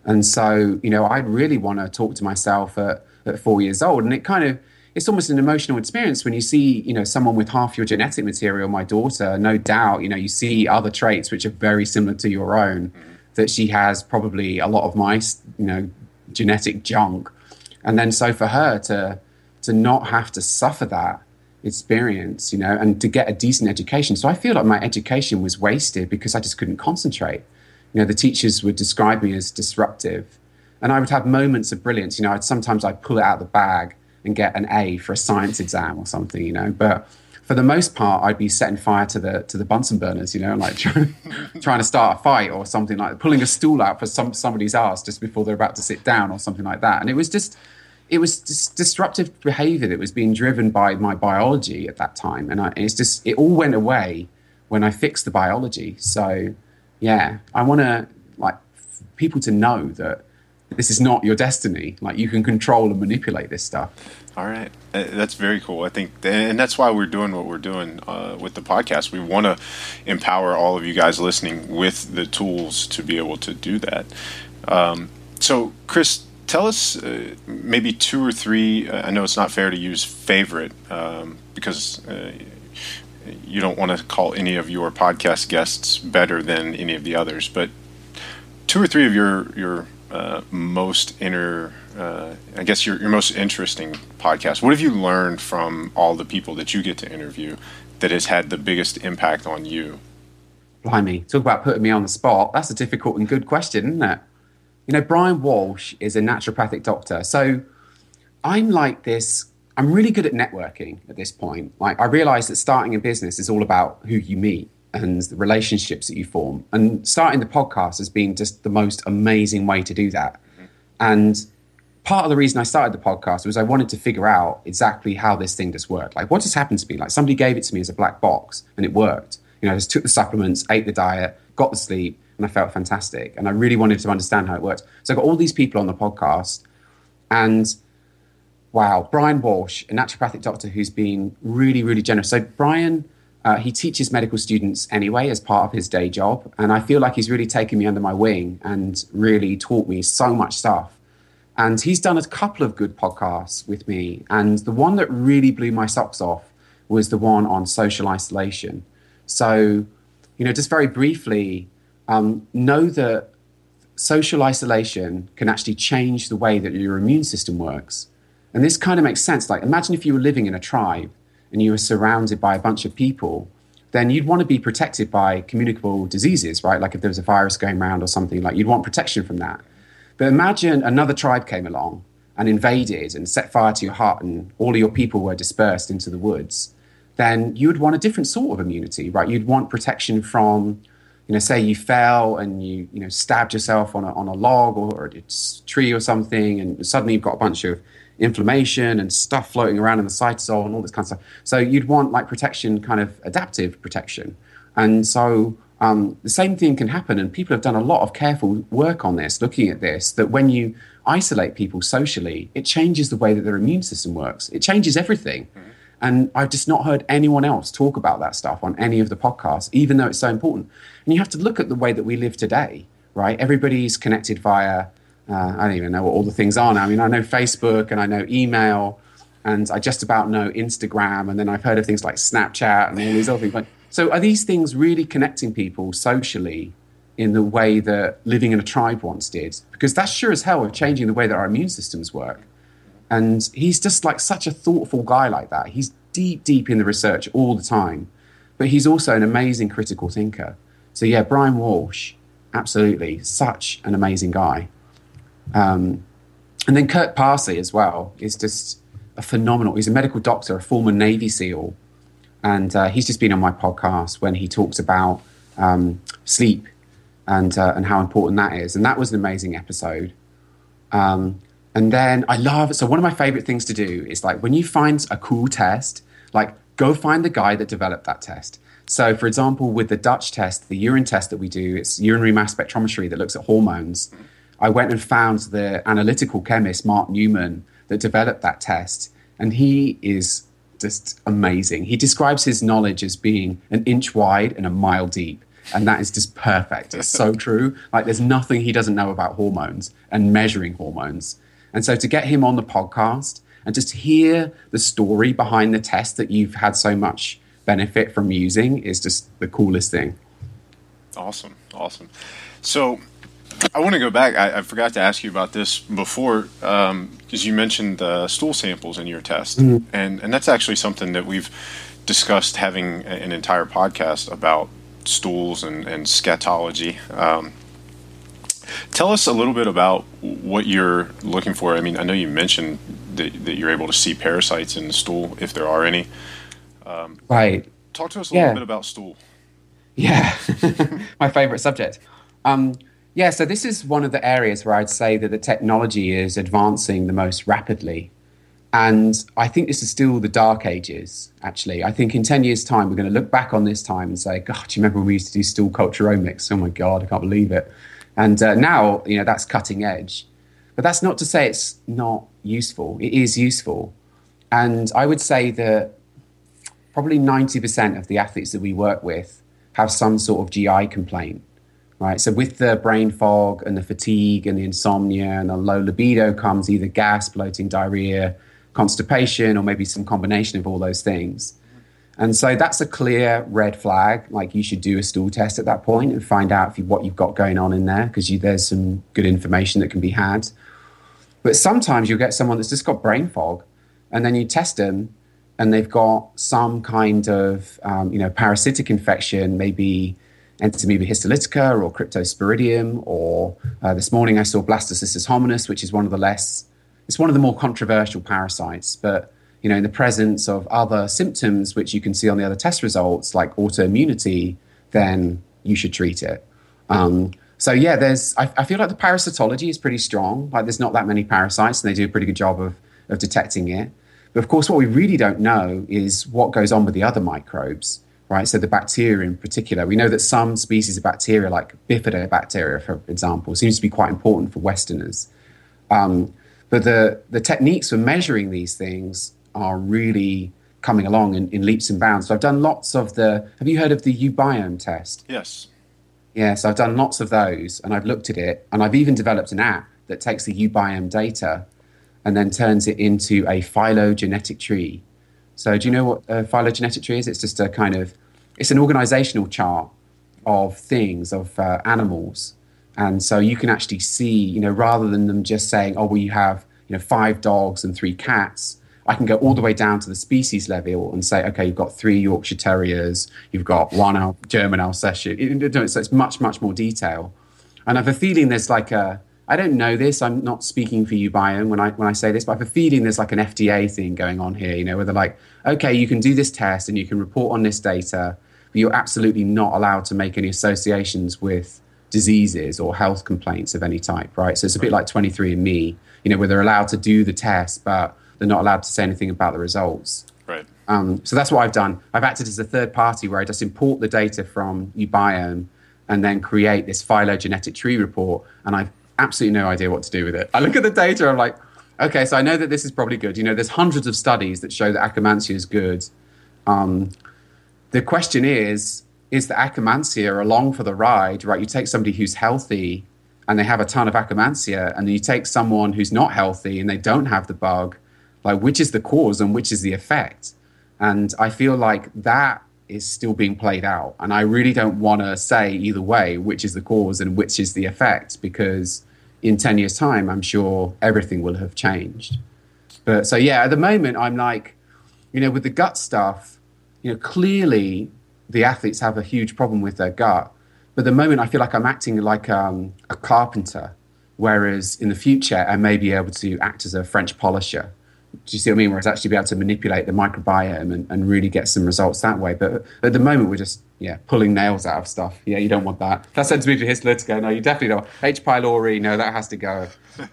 And so, you know, I really want to talk to myself at, at four years old, and it kind of it's almost an emotional experience when you see you know someone with half your genetic material my daughter no doubt you know you see other traits which are very similar to your own mm-hmm. that she has probably a lot of my you know genetic junk and then so for her to to not have to suffer that experience you know and to get a decent education so i feel like my education was wasted because i just couldn't concentrate you know the teachers would describe me as disruptive and i would have moments of brilliance you know I'd, sometimes i'd pull it out of the bag and get an A for a science exam or something, you know. But for the most part, I'd be setting fire to the to the Bunsen burners, you know, like [laughs] trying, trying to start a fight or something like pulling a stool out for some somebody's ass just before they're about to sit down or something like that. And it was just it was just disruptive behavior that was being driven by my biology at that time, and, I, it's just it all went away when I fixed the biology. So yeah, I want to like people to know that this is not your destiny. Like you can control and manipulate this stuff. All right, uh, that's very cool. I think, and that's why we're doing what we're doing uh, with the podcast. We want to empower all of you guys listening with the tools to be able to do that. Um, so, Chris, tell us uh, maybe two or three. Uh, I know it's not fair to use favorite um, because uh, you don't want to call any of your podcast guests better than any of the others, but two or three of your your uh, most inner, uh, I guess your, your most interesting podcast? What have you learned from all the people that you get to interview that has had the biggest impact on you? Blimey, talk about putting me on the spot. That's a difficult and good question, isn't it? You know, Brian Walsh is a naturopathic doctor. So I'm like this, I'm really good at networking at this point. Like, I realize that starting a business is all about who you meet and the relationships that you form. And starting the podcast has been just the most amazing way to do that. Mm-hmm. And part of the reason I started the podcast was I wanted to figure out exactly how this thing just worked. Like, what just happened to me? Like, somebody gave it to me as a black box and it worked. You know, I just took the supplements, ate the diet, got the sleep, and I felt fantastic. And I really wanted to understand how it worked. So I got all these people on the podcast. And wow, Brian Walsh, a naturopathic doctor who's been really, really generous. So, Brian uh, he teaches medical students anyway as part of his day job. And I feel like he's really taken me under my wing and really taught me so much stuff. And he's done a couple of good podcasts with me. And the one that really blew my socks off was the one on social isolation. So, you know, just very briefly, um, know that social isolation can actually change the way that your immune system works. And this kind of makes sense. Like, imagine if you were living in a tribe and you were surrounded by a bunch of people, then you'd want to be protected by communicable diseases, right? Like if there was a virus going around or something, like you'd want protection from that. But imagine another tribe came along and invaded and set fire to your hut and all of your people were dispersed into the woods, then you would want a different sort of immunity, right? You'd want protection from, you know, say you fell and you, you know, stabbed yourself on a, on a log or a tree or something, and suddenly you've got a bunch of inflammation and stuff floating around in the cytosol and all this kind of stuff. So you'd want like protection, kind of adaptive protection. And so um, the same thing can happen. And people have done a lot of careful work on this, looking at this, that when you isolate people socially, it changes the way that their immune system works. It changes everything. Mm-hmm. And I've just not heard anyone else talk about that stuff on any of the podcasts, even though it's so important. And you have to look at the way that we live today, right? Everybody's connected via uh, I don't even know what all the things are now. I mean, I know Facebook and I know email and I just about know Instagram. And then I've heard of things like Snapchat and all these other things. So are these things really connecting people socially in the way that living in a tribe once did? Because that's sure as hell of changing the way that our immune systems work. And he's just like such a thoughtful guy like that. He's deep, deep in the research all the time. But he's also an amazing critical thinker. So yeah, Brian Walsh, absolutely, such an amazing guy. Um, and then Kirk Parsley as well is just a phenomenal. He's a medical doctor, a former Navy SEAL, and uh, he's just been on my podcast when he talks about um, sleep and uh, and how important that is. And that was an amazing episode. Um, And then I love so one of my favorite things to do is like when you find a cool test, like go find the guy that developed that test. So, for example, with the Dutch test, the urine test that we do, it's urinary mass spectrometry that looks at hormones. I went and found the analytical chemist, Mark Newman, that developed that test. And he is just amazing. He describes his knowledge as being an inch wide and a mile deep. And that is just perfect. It's so [laughs] true. Like, there's nothing he doesn't know about hormones and measuring hormones. And so, to get him on the podcast and just hear the story behind the test that you've had so much benefit from using is just the coolest thing. Awesome. Awesome. So, I want to go back. I, I, forgot to ask you about this before, because um, you mentioned the stool samples in your test, mm-hmm. and and that's actually something that we've discussed having an entire podcast about stools and, and scatology. Um, tell us a little bit about what you're looking for. I mean, I know you mentioned that, that you're able to see parasites in the stool if there are any. Um, right. Talk to us a yeah. little bit about stool. Yeah, [laughs] my favorite subject. Um, yeah, so this is one of the areas where I'd say that the technology is advancing the most rapidly. And I think this is still the dark ages, actually. I think in 10 years' time, we're going to look back on this time and say, God, do you remember when we used to do stool culturomics? Oh my God, I can't believe it. And uh, now, you know, that's cutting edge. But that's not to say it's not useful. It is useful. And I would say that probably 90% of the athletes that we work with have some sort of GI complaint right? So with the brain fog and the fatigue and the insomnia and the low libido comes either gas, bloating, diarrhea, constipation, or maybe some combination of all those things. And so that's a clear red flag. Like you should do a stool test at that point and find out you, what you've got going on in there because there's some good information that can be had. But sometimes you'll get someone that's just got brain fog, and then you test them, and they've got some kind of um, you know parasitic infection, maybe Entamoeba histolytica or Cryptosporidium, or uh, this morning I saw Blastocystis hominis, which is one of the less, it's one of the more controversial parasites. But you know, in the presence of other symptoms which you can see on the other test results, like autoimmunity, then you should treat it. Um, so yeah, there's. I, I, feel like the parasitology is pretty strong. Like there's not that many parasites, and they do a pretty good job of of detecting it. But of course, what we really don't know is what goes on with the other microbes right? So the bacteria in particular, we know that some species of bacteria, like bifidobacteria, for example, seems to be quite important for Westerners. Um, but the, the techniques for measuring these things are really coming along in, in, leaps and bounds. So I've done lots of the. Have you heard of the uBiome test? Yes. Yeah, so I've done lots of those, and I've looked at it, and I've even developed an app that takes the uBiome data and then turns it into a phylogenetic tree. So, do you know what a phylogenetic tree is? It's just a kind of it's an organizational chart of things of uh, animals, and so you can actually see, you know, rather than them just saying, "Oh, well, you have you know five dogs and three cats." I can go all the way down to the species level and say, okay, you've got three Yorkshire Terriers, you've got one German Alsatian. So it's much, much more detail. And I have a feeling there's like a I don't know this. I'm not speaking for uBiome when I when I say this, but I have a feeling there's like an FDA thing going on here. You know, where they're like, okay, you can do this test and you can report on this data, but you're absolutely not allowed to make any associations with diseases or health complaints of any type, right? So it's a bit like 23andMe, you know, where they're allowed to do the test, but they're not allowed to say anything about the results. Right. Um, so that's what I've done. I've acted as a third party where I just import the data from uBiome and then create this phylogenetic tree report, and I've absolutely no idea what to do with it. I look at the data, I'm like, okay, so I know that this is probably good. You know, there's hundreds of studies that show that Akkermansia is good. Um, the question is, is the Akkermansia along for the ride, right? You take somebody who's healthy and they have a ton of Akkermansia, and then you take someone who's not healthy and they don't have the bug, like which is the cause and which is the effect? And I feel like that is still being played out. And I really don't want to say either way which is the cause and which is the effect because in 10 years' time, I'm sure everything will have changed. But so, yeah, at the moment, I'm like, you know, with the gut stuff, you know, clearly the athletes have a huge problem with their gut. But at the moment, I feel like I'm acting like um, a carpenter, whereas in the future, I may be able to act as a French polisher do you see what I mean? Whereas actually be able to manipulate the microbiome and, and really get some results that way. But at the moment, we're just yeah pulling nails out of stuff. Yeah, you don't want that. That sends me to histolytica. No, you definitely don't. H. pylori. No, that has to go.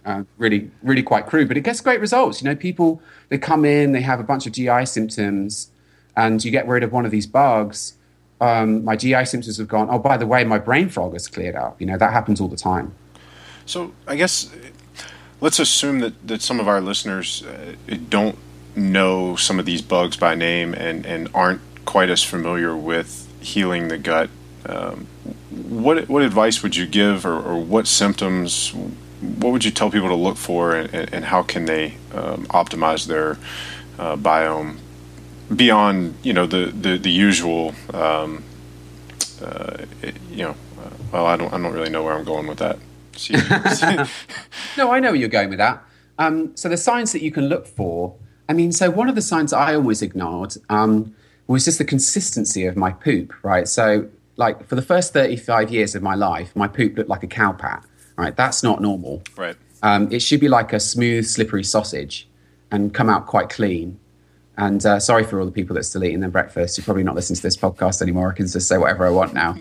Uh, [laughs] really, really quite crude, but it gets great results. You know, people they come in, they have a bunch of GI symptoms, and you get rid of one of these bugs. Um, my GI symptoms have gone. Oh, by the way, my brain fog has cleared up. You know, that happens all the time. So I guess let's assume that, that some of our listeners uh, don't know some of these bugs by name and, and aren't quite as familiar with healing the gut. Um, what what advice would you give, or, or, what symptoms? What would you tell people to look for, and, and how can they um, optimize their uh, biome beyond you know the the, the usual? Um, uh, you know, uh, well, I don't I don't really know where I'm going with that. [laughs] no, I know where you're going with that. Um, so the signs that you can look for. I mean, so one of the signs I always ignored um, was just the consistency of my poop, right? So, like for the first 35 years of my life, my poop looked like a cow pat, right? That's not normal. Right. Um, it should be like a smooth, slippery sausage and come out quite clean. And uh, sorry for all the people that still eating their breakfast. You're probably not listening to this podcast anymore. I can just say whatever I want now.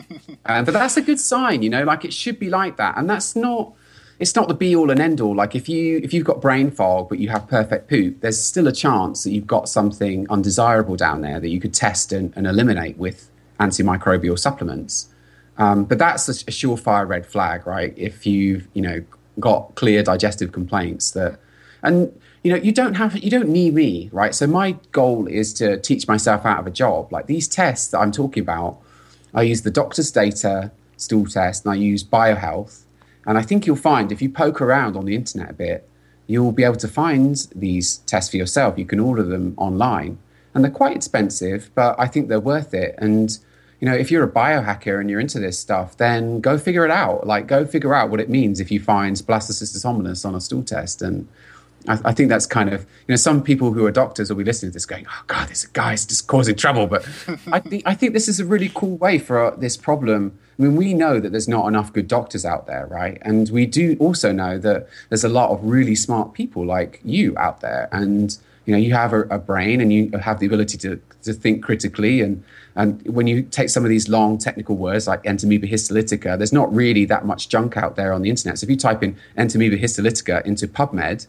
um, [laughs] but that's a good sign, you know. Like it should be like that, and that's not. It's not the be all and end all. Like if you if you've got brain fog but you have perfect poop, there's still a chance that you've got something undesirable down there that you could test and, and eliminate with antimicrobial supplements. Um, but that's a, a surefire red flag, right? If you've you know got clear digestive complaints that and you know you don't have you don't need me right? So my goal is to teach myself out of a job. Like these tests that i'm talking about i use the doctor's data stool test and i use biohealth. And i think you'll find if you poke around on the internet a bit you'll be able to find these tests for yourself. You can order them online. And they're quite expensive but i think they're worth it. And you know if you're a biohacker and you're into this stuff then go figure it out. Like go figure out what it means if you find blastocystis hominis on a stool test. And I, I, think that's kind of you know some people who are doctors will be listening to this going, oh God, this guy's just causing trouble. But I [laughs] think I think this is a really cool way for uh, this problem. I mean, we know that there's not enough good doctors out there, right? And we do also know that there's a lot of really smart people like you out there, and you know you have a, a brain and you have the ability to to think critically and and when you take some of these long technical words like entamoeba histolytica, there's not really that much junk out there on the internet. So if you type in entamoeba histolytica into PubMed,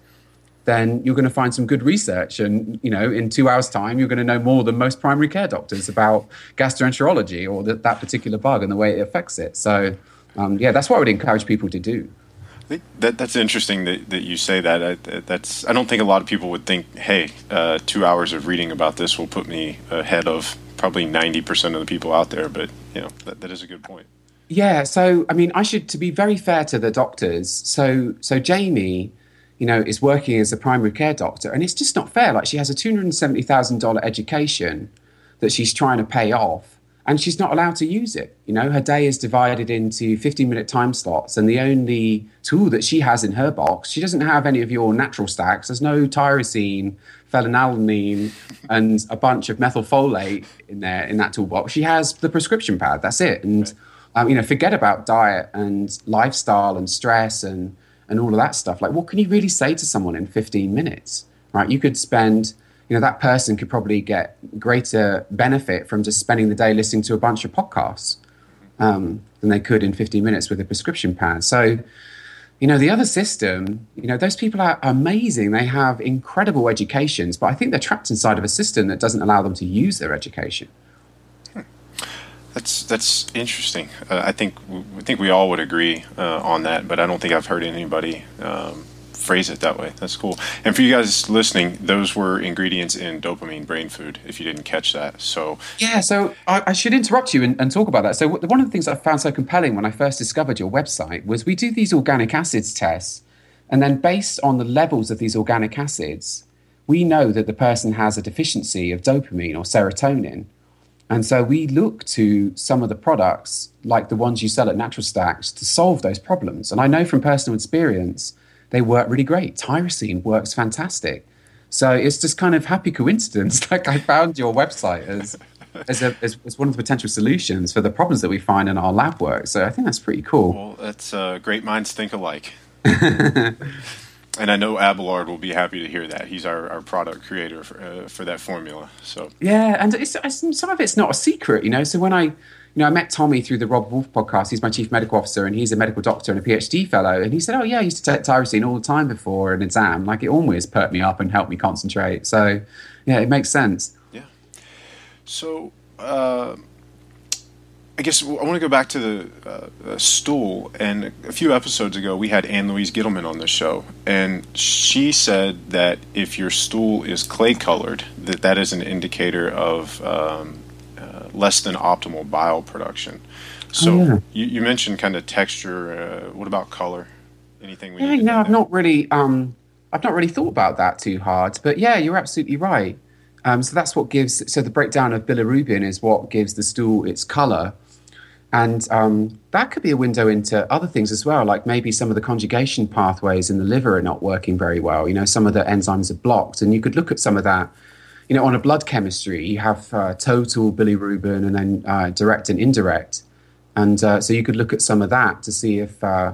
then you're going to find some good research. And, you know, in two hours' time, you're going to know more than most primary care doctors about gastroenterology or the, that particular bug and the way it affects it. So, um, yeah, that's what I would encourage people to do. I think that that's interesting that, that you say that. I, that's I don't think a lot of people would think, hey, uh, two hours of reading about this will put me ahead of probably ninety percent of the people out there. But you know, that, that is a good point. Yeah. So I mean, I should to be very fair to the doctors. So so Jamie you know, is working as a primary care doctor, and it's just not fair. Like she has a two hundred and seventy thousand dollar education that she's trying to pay off, and she's not allowed to use it. You know, her day is divided into fifteen minute time slots, and the only tool that she has in her box, she doesn't have any of your natural stacks. There's no tyrosine, phenylalanine, and a bunch of methylfolate in there in that toolbox. She has the prescription pad. That's it, and um, you know, forget about diet and lifestyle and stress and and all of that stuff. Like, what can you really say to someone in 15 minutes? Right? You could spend, you know, that person could probably get greater benefit from just spending the day listening to a bunch of podcasts um, than they could in 15 minutes with a prescription pad. So, you know, the other system, you know, those people are amazing. They have incredible educations, but I think they're trapped inside of a system that doesn't allow them to use their education. That's that's interesting. Uh, I think I think we all would agree uh, on that, but I don't think I've heard anybody um, phrase it that way. That's cool. And for you guys listening, those were ingredients in dopamine brain food. If you didn't catch that, so yeah. So I, I should interrupt you and, and, talk about that. So one of the things I found so compelling when I first discovered your website was we do these organic acids tests, and then based on the levels of these organic acids, we know that the person has a deficiency of dopamine or serotonin and so we look to some of the products, like the ones you sell at Natural Stacks, to solve those problems. And I know from personal experience, they work really great. Tyrosine works fantastic. So it's just kind of happy coincidence. [laughs] Like I found your website as, as, a, as, as, one of the potential solutions for the problems that we find in our lab work. So I think that's pretty cool. Well, that's uh, great minds think alike. [laughs] and I know Abelard will be happy to hear that. He's our, our product creator for, uh, for that formula. So yeah, and it's, it's, some of it's not a secret, you know. So when I, you know, I met Tommy through the Robb Wolf podcast. He's my chief medical officer, and he's a medical doctor and a PhD fellow. And he said, "Oh yeah, I used to take tyrosine all the time before an exam. Like it always perked me up and helped me concentrate." So yeah, it makes sense. Yeah. So. Uh, I guess I want to go back to the uh, stool. And a few episodes ago, we had Ann Louise Gittleman on the show, and she said that if your stool is clay colored, that that is an indicator of um, uh, less than optimal bile production. So oh, yeah. you, you, mentioned kind of texture. Uh, what about color? Anything? We yeah, no, I've not really. Um, I've not really thought about that too hard. But yeah, you're absolutely right. Um, so that's what gives. So the breakdown of bilirubin is what gives the stool its color. And um, that could be a window into other things as well, like maybe some of the conjugation pathways in the liver are not working very well. You know, some of the enzymes are blocked. And you could look at some of that. You know, on a blood chemistry, you have uh, total bilirubin and then uh, direct and indirect. And uh, so you could look at some of that to see if, uh,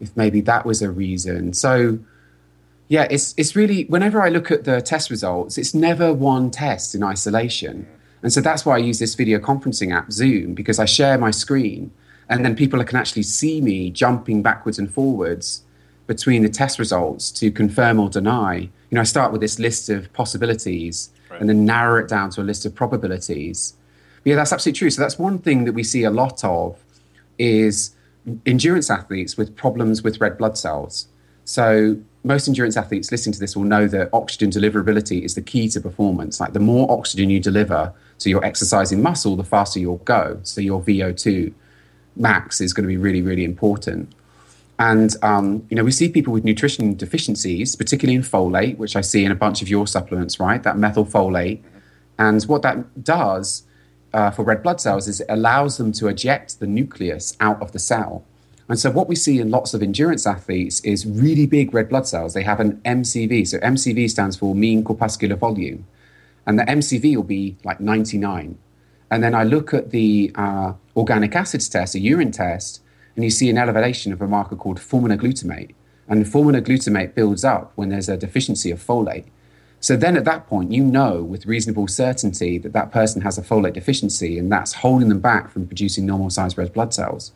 if maybe that was a reason. So, yeah, it's, it's really, whenever I look at the test results, it's never one test in isolation and so that's why I use this video conferencing app, Zoom, because I share my screen and then people can actually see me jumping backwards and forwards between the test results to confirm or deny. You know, I start with this list of possibilities right. and then narrow it down to a list of probabilities. But yeah, that's absolutely true. So that's one thing that we see a lot of is endurance athletes with problems with red blood cells. So most endurance athletes listening to this will know that oxygen deliverability is the key to performance. Like the more oxygen you deliver to your exercising muscle, the faster you'll go. So your VO2 max is going to be really, really important. And um, you know, we see people with nutrition deficiencies, particularly in folate, which I see in a bunch of your supplements, right? That methylfolate. And what that does uh, for red blood cells is it allows them to eject the nucleus out of the cell. And so, what we see in lots of endurance athletes is really big red blood cells. They have an MCV. So, MCV stands for mean corpuscular volume. And the MCV will be like 99. And then I look at the uh, organic acids test, a urine test, and you see an elevation of a marker called formiminoglutamate. And formiminoglutamate builds up when there's a deficiency of folate. So then at that point, you know with reasonable certainty that that person has a folate deficiency, and that's holding them back from producing normal sized red blood cells.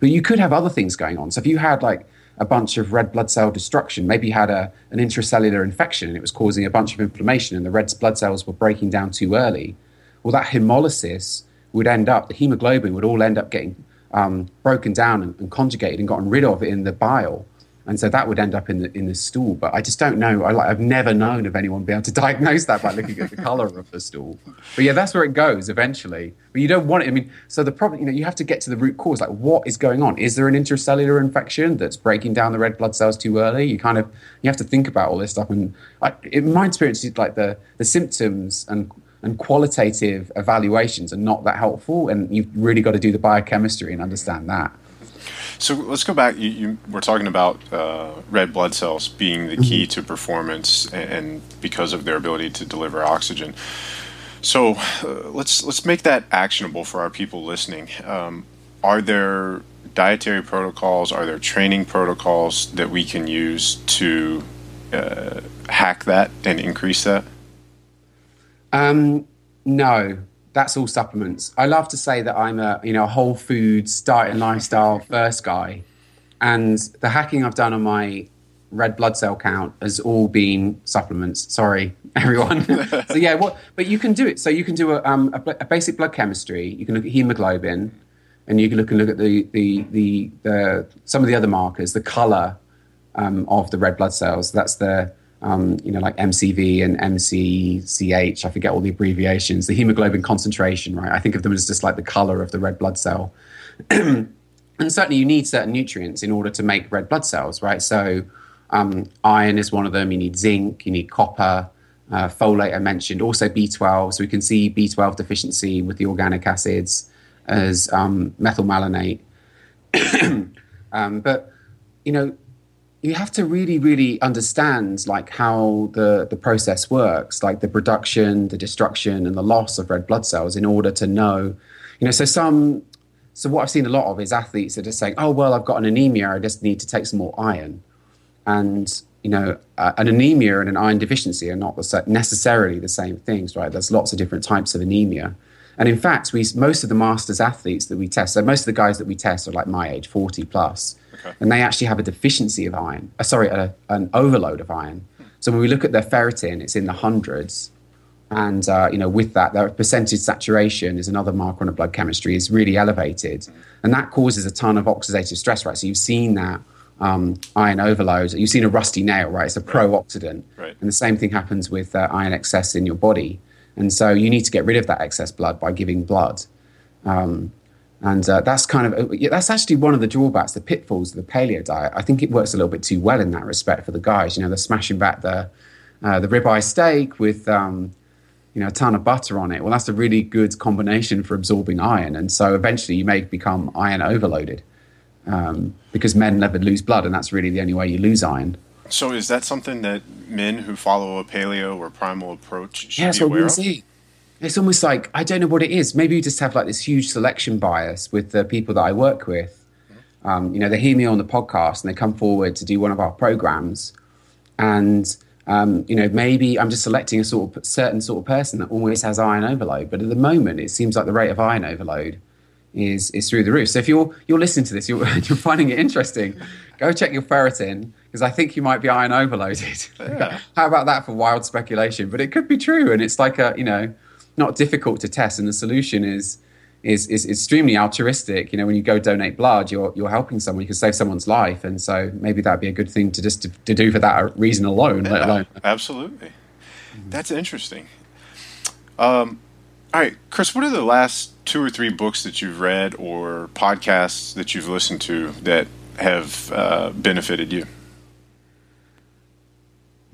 But you could have other things going on. So if you had like a bunch of red blood cell destruction, maybe you had a, an intracellular infection and it was causing a bunch of inflammation and the red blood cells were breaking down too early, well, that hemolysis would end up, the hemoglobin would all end up getting um, broken down and, and conjugated and gotten rid of in the bile and so that would end up in the in the stool. But I just don't know. I, have never known of anyone be able to [laughs] diagnose that by looking at the color of the stool. But yeah, that's where it goes eventually. But you don't want it. I mean, so the problem, you know, you have to get to the root cause. Like, what is going on? Is there an intracellular infection that's breaking down the red blood cells too early? You kind of you have to think about all this stuff. And I, in my experience, like the the symptoms and and qualitative evaluations are not that helpful. And you've really got to do the biochemistry and understand that. So let's go back. You, you we're talking about uh, red blood cells being the key mm-hmm. to performance, and, and, because of their ability to deliver oxygen. So uh, let's let's make that actionable for our people listening. Um, are there dietary protocols? Are there training protocols that we can use to uh, hack that and increase that? Um, no, that's all supplements. I love to say that I'm a you know a whole foods diet and lifestyle first guy, and the hacking I've done on my red blood cell count has all been supplements. Sorry, [laughs] everyone. [laughs] so yeah, what? But you can do it. So you can do a, um, a, a, basic blood chemistry. You can look at hemoglobin, and you can look and look at the the the, the some of the other markers, the color um, of the red blood cells. That's the um, you know, like MCV and MCCH. I forget all the abbreviations. The hemoglobin concentration, right? I think of them as just like the color of the red blood cell. [clears throat] and certainly, you need certain nutrients in order to make red blood cells, right? So, um, iron is one of them. You need zinc. You need copper. Uh, folate, I mentioned. Also, B12. So we can see B12 deficiency with the organic acids as um, methylmalonate. [clears throat] um, but you know, you have to really really understand like how the the process works like the production the destruction and the loss of red blood cells in order to know you know so some so what i've seen a lot of is athletes that are saying oh well i've got an anemia i just need to take some more iron and you know, uh, an anemia and an iron deficiency are not necessarily the same things, right? There's lots of different types of anemia. And in fact, we most of the masters athletes that we test, so most of the guys that we test are like my age, 40 plus, okay. and they actually have a deficiency of iron. Uh, sorry, a, an overload of iron. So when we look at their ferritin, it's in the hundreds, and uh, you know, with that, their percentage saturation is another marker on a blood chemistry is really elevated, and that causes a ton of oxidative stress, right? So you've seen that um, iron overload. You've seen a rusty nail, right? It's a pro-oxidant, right. and the same thing happens with uh, iron excess in your body. And so you need to get rid of that excess blood by giving blood. Um, and uh, that's kind of uh, that's actually one of the drawbacks, the pitfalls of the paleo diet. I think it works a little bit too well in that respect for the guys. You know, they're smashing back the uh, the ribeye steak with um, you know a ton of butter on it. Well, that's a really good combination for absorbing iron, and so eventually you may become iron overloaded um, because men never lose blood, and that's really the only way you lose iron. So is that something that men who follow a paleo or primal approach should yeah, be aware of? See. It's almost like I don't know what it is. Maybe you just have like this huge selection bias with the people that I work with. Um, you know, they hear me on the podcast and they come forward to do one of our programs, and um, you know, maybe I'm just selecting a sort of certain sort of person that always has iron overload. But at the moment, it seems like the rate of iron overload is is through the roof. So if you're you're listening to this, you're, [laughs] you're finding it interesting, go check your ferritin because I think you might be iron overloaded. Yeah. [laughs] How about that for wild speculation? But it could be true, and it's like a you know not difficult to test, and the solution is. Is, is extremely altruistic. You know, when you go donate blood, you're you're helping someone. You can save someone's life, and so maybe that'd be a good thing to just to, to do for that reason alone. Yeah, let alone absolutely. That's interesting. Um, all right, Chris, what are the last two or three books that you've read or podcasts that you've listened to that have uh, benefited you?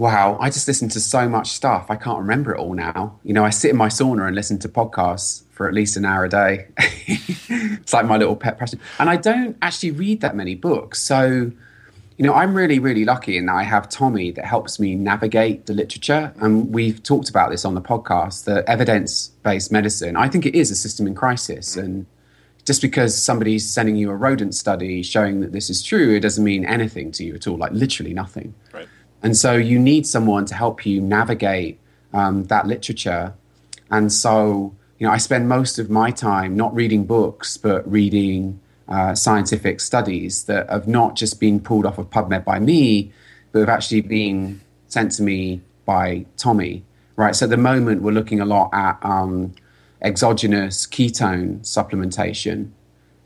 Wow, I just listen to so much stuff. I can't remember it all now. You know, I sit in my sauna and listen to podcasts for at least an hour a day. [laughs] it's like my little pet passion. And I don't actually read that many books. So, you know, I'm really, really lucky in that I have Tommy that helps me navigate the literature. And we've talked about this on the podcast the evidence based medicine, I think it is a system in crisis. And just because somebody's sending you a rodent study showing that this is true, it doesn't mean anything to you at all, like literally nothing. Right. And so you need someone to help you navigate um, that literature. And so, you know, I spend most of my time not reading books, but reading uh, scientific studies that have not just been pulled off of PubMed by me, but have actually been sent to me by Tommy. Right. So at the moment, we're looking a lot at um, exogenous ketone supplementation.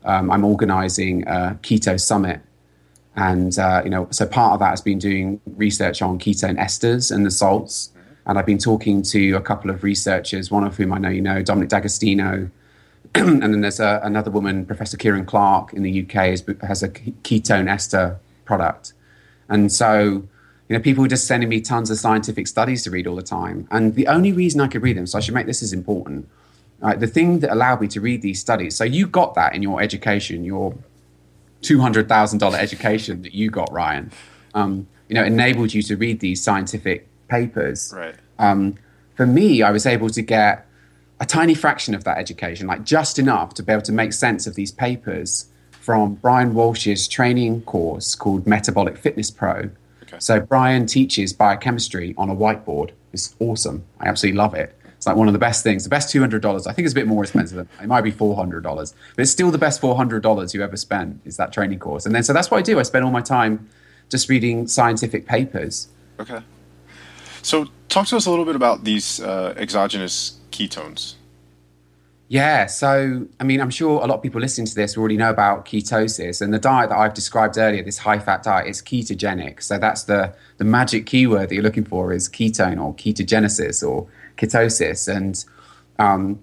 Um, I'm organizing a keto summit. And, uh, you know, so part of that has been doing research on ketone esters and the salts. And I've been talking to a couple of researchers, one of whom I know you know, Dominic D'Agostino, [clears throat] and then there's a, another woman, Professor Kieran Clarke in the UK, has, has a ketone ester product. And so, you know, people are just sending me tons of scientific studies to read all the time. And the only reason I could read them, so I should make this as important, right, the thing that allowed me to read these studies, so you got that in your education, your $200,000 education that you got, Ryan, um, you know, enabled you to read these scientific papers. Right. Um, for me, I was able to get a tiny fraction of that education, like just enough to be able to make sense of these papers from Bryan Walsh's training course called Metabolic Fitness Pro. Okay. So Bryan teaches biochemistry on a whiteboard. It's awesome. I absolutely love it. Like one of the best things. The best two hundred dollars. I think it's a bit more expensive. It might be four hundred dollars, but it's still the best four hundred dollars you ever spend. Is that training course? And then so that's what I do. I spend all my time just reading scientific papers. Okay. So, talk to us a little bit about these uh, exogenous ketones. Yeah, so I mean, I'm sure a lot of people listening to this already know about ketosis and the diet that I've described earlier. This high-fat diet is ketogenic. So that's the the magic keyword that you're looking for is ketone or ketogenesis or ketosis. And um,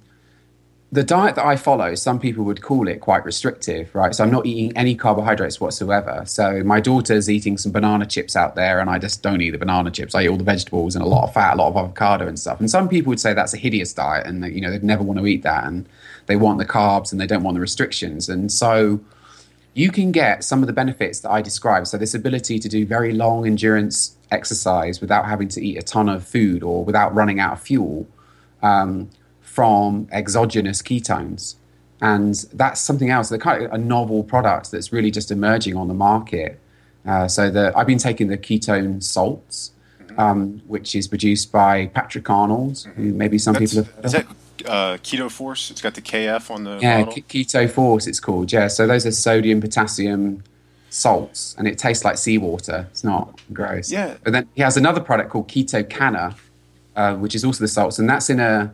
the diet that I follow, some people would call it quite restrictive, right? So I'm not eating any carbohydrates whatsoever. So my daughter's eating some banana chips out there, and I just don't eat the banana chips. I eat all the vegetables and a lot of fat, a lot of avocado and stuff. And some people would say that's a hideous diet, and you know they'd never want to eat that, and they want the carbs and they don't want the restrictions. And so you can get some of the benefits that I described. So this ability to do very long endurance exercise without having to eat a ton of food or without running out of fuel. Um, from exogenous ketones. And that's something else, they're kind of a novel product that's really just emerging on the market. Uh, so the, I've been taking the ketone salts, Mm-hmm. um, which is produced by Patrick Arnold, who maybe some That's, people have heard is that uh, Keto Force? It's got the KF on the Yeah. K- Keto Force, it's called. Yeah, so those are sodium, potassium salts, and it tastes like seawater. It's not gross. Yeah. But then he has another product called KetoCaNa, uh, which is also the salts, and that's in a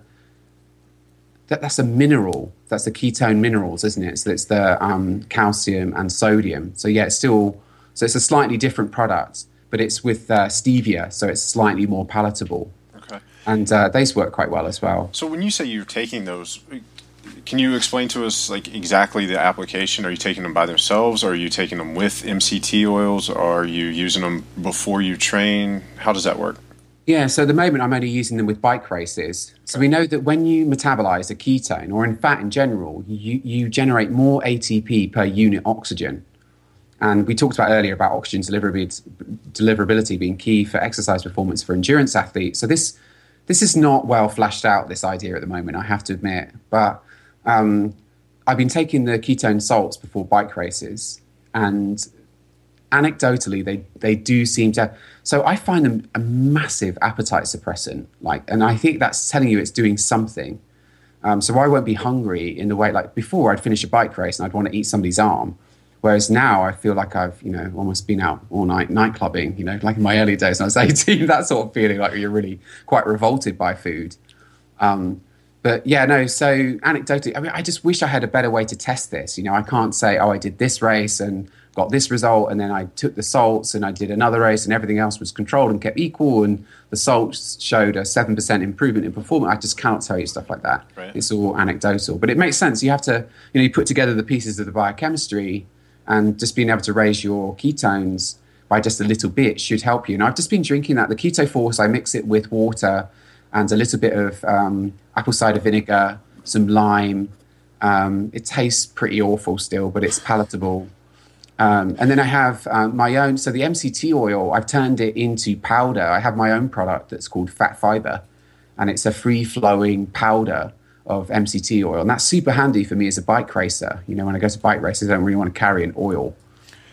that, that's a mineral. That's the ketone minerals, isn't it? So it's the um, calcium and sodium. So yeah, it's still so it's a slightly different product, but it's with uh, stevia, so it's slightly more palatable, Okay. and uh, these work quite well as well. So when you say you're taking those, can you explain to us like exactly the application? Are you taking them by themselves? Or are you taking them with MCT oils? Or are you using them before you train? How does that work? Yeah, so at the moment I'm only using them with bike races. So we know that when you metabolize a ketone, or in fat in general, you, you generate more ATP per unit oxygen. And we talked about earlier about oxygen deliverability, deliverability being key for exercise performance for endurance athletes. So this this is not well flashed out. This idea at the moment, I have to admit. But um, I've been taking the ketone salts before bike races, and anecdotally they they do seem to so i find them a massive appetite suppressant like and i think that's telling you it's doing something. Um, so i won't be hungry in the way like before i'd finish a bike race and i'd want to eat somebody's arm whereas now i feel like i've you know almost been out all night night clubbing you know like in my early days when i was [laughs] 18 that sort of feeling like you're really quite revolted by food. Um, but yeah, no. So anecdotally, I mean, I just wish I had a better way to test this. You know, I can't say, oh, I did this race and got this result, and then I took the salts and I did another race, and everything else was controlled and kept equal, and the salts showed a seven percent improvement in performance. I just cannot tell you stuff like that. Right. It's all anecdotal, but it makes sense. You have to, you know, you put together the pieces of the biochemistry, and just being able to raise your ketones by just a little bit should help you. And I've just been drinking that. The Keto Force, I mix it with water and a little bit of um, apple cider vinegar, some lime. Um, it tastes pretty awful still, but it's palatable. Um, and then I have um, my own. So the MCT oil, I've turned it into powder. I have my own product that's called Phat Fibre, and it's a free flowing powder of MCT oil, and that's super handy for me as a bike racer. You know, when I go to bike races, I don't really want to carry an oil.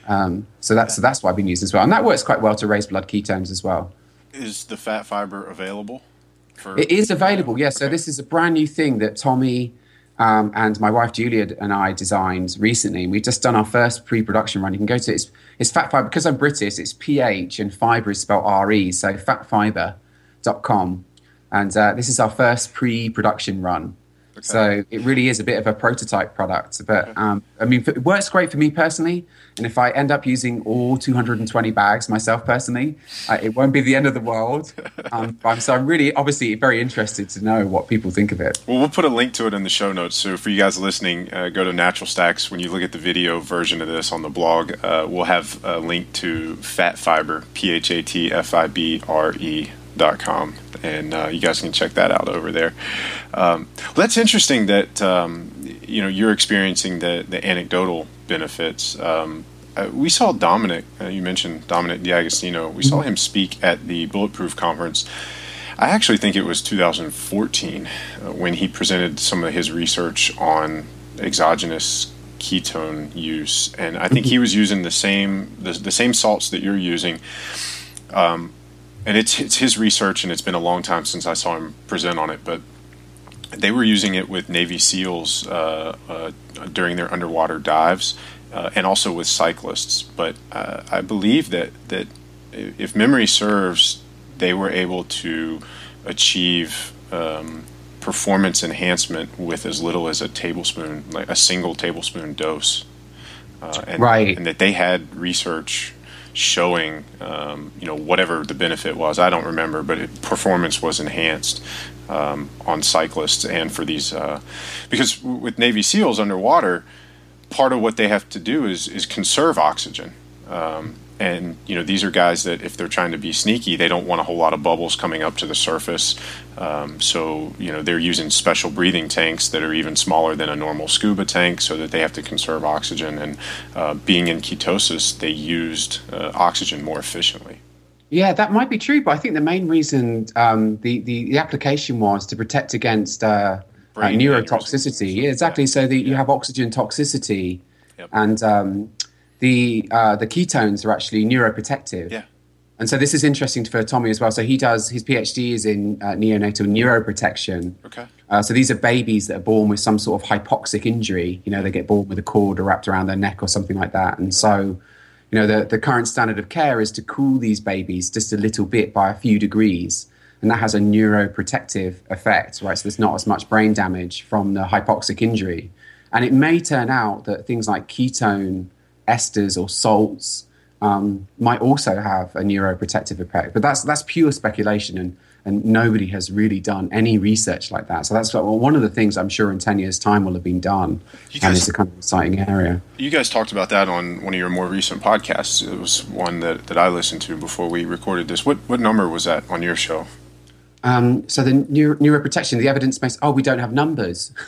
Um, so that's so that's what I've been using as well, and that works quite well to raise blood ketones as well. Is the Phat Fibre available? For It is available, yes. So this is a brand new thing that Tommy um, and my wife Julia and I designed recently. We've just done our first pre-production run. You can go to it's it's fat fiber because I'm British. It's PH and fiber is spelled RE. So phatfibre.com, and uh, this is our first pre-production run. So it really is a bit of a prototype product, but um, I mean, it works great for me personally. And if I end up using all 220 bags myself personally, uh, it won't be the end of the world. [laughs] Um, but I'm, so I'm really, obviously, very interested to know what people think of it. Well, we'll put a link to it in the show notes. So for you guys listening, uh, go to Natural Stacks. When you look at the video version of this on the blog, uh, we'll have a link to Phat Fibre, P H A T F I B R E com, and uh, you guys can check that out over there. Um, well, that's interesting that um, you know you're experiencing the the anecdotal benefits. Um, uh, we saw Dominic. Uh, you mentioned Dominic D'Agostino. We saw him speak at the Bulletproof conference. I actually think it was 2014 uh, when he presented some of his research on exogenous ketone use, and I think he was using the same the, the same salts that you're using. Um, and it's it's his research, and it's been a long time since I saw him present on it, but they were using it with Navy SEALs uh, uh, during their underwater dives, uh, and also with cyclists. But uh, I believe that that if memory serves, they were able to achieve um, performance enhancement with as little as a tablespoon, like a single tablespoon dose. Uh, and, Right. and that they had research showing, um, you know, whatever the benefit was. I don't remember, but it, performance was enhanced um, on cyclists and for these, uh, because with Navy SEALs underwater, part of what they have to do is is conserve oxygen. Um, and you know these are guys that if they're trying to be sneaky, they don't want a whole lot of bubbles coming up to the surface. Um, so you know they're using special breathing tanks that are even smaller than a normal scuba tank, so that they have to conserve oxygen. And uh, being in ketosis, they used uh, oxygen more efficiently. Yeah, that might be true, but I think the main reason um, the, the the application was to protect against uh, uh, neurotoxicity. Yeah, exactly. So that you have oxygen toxicity, Yep. and um, the uh, the ketones are actually neuroprotective. Yeah. And so this is interesting for Tommy as well. So he does his PhD is in uh, neonatal neuroprotection. Okay. Uh, so these are babies that are born with some sort of hypoxic injury. You know, they get born with a cord wrapped around their neck or something like that. And so, you know, the, the current standard of care is to cool these babies just a little bit by a few degrees. And that has a neuroprotective effect, right? So there's not as much brain damage from the hypoxic injury. And it may turn out that things like ketone esters or salts um, might also have a neuroprotective effect. But that's that's pure speculation, and and nobody has really done any research like that. So that's well, one of the things I'm sure in ten years' time will have been done, You and guys- it's a kind of exciting area. You guys talked about that on one of your more recent podcasts. It was one that, that I listened to before we recorded this. What what number was that on your show? Um, so the neuro, neuroprotection, the evidence based. Oh, we don't have numbers. [laughs]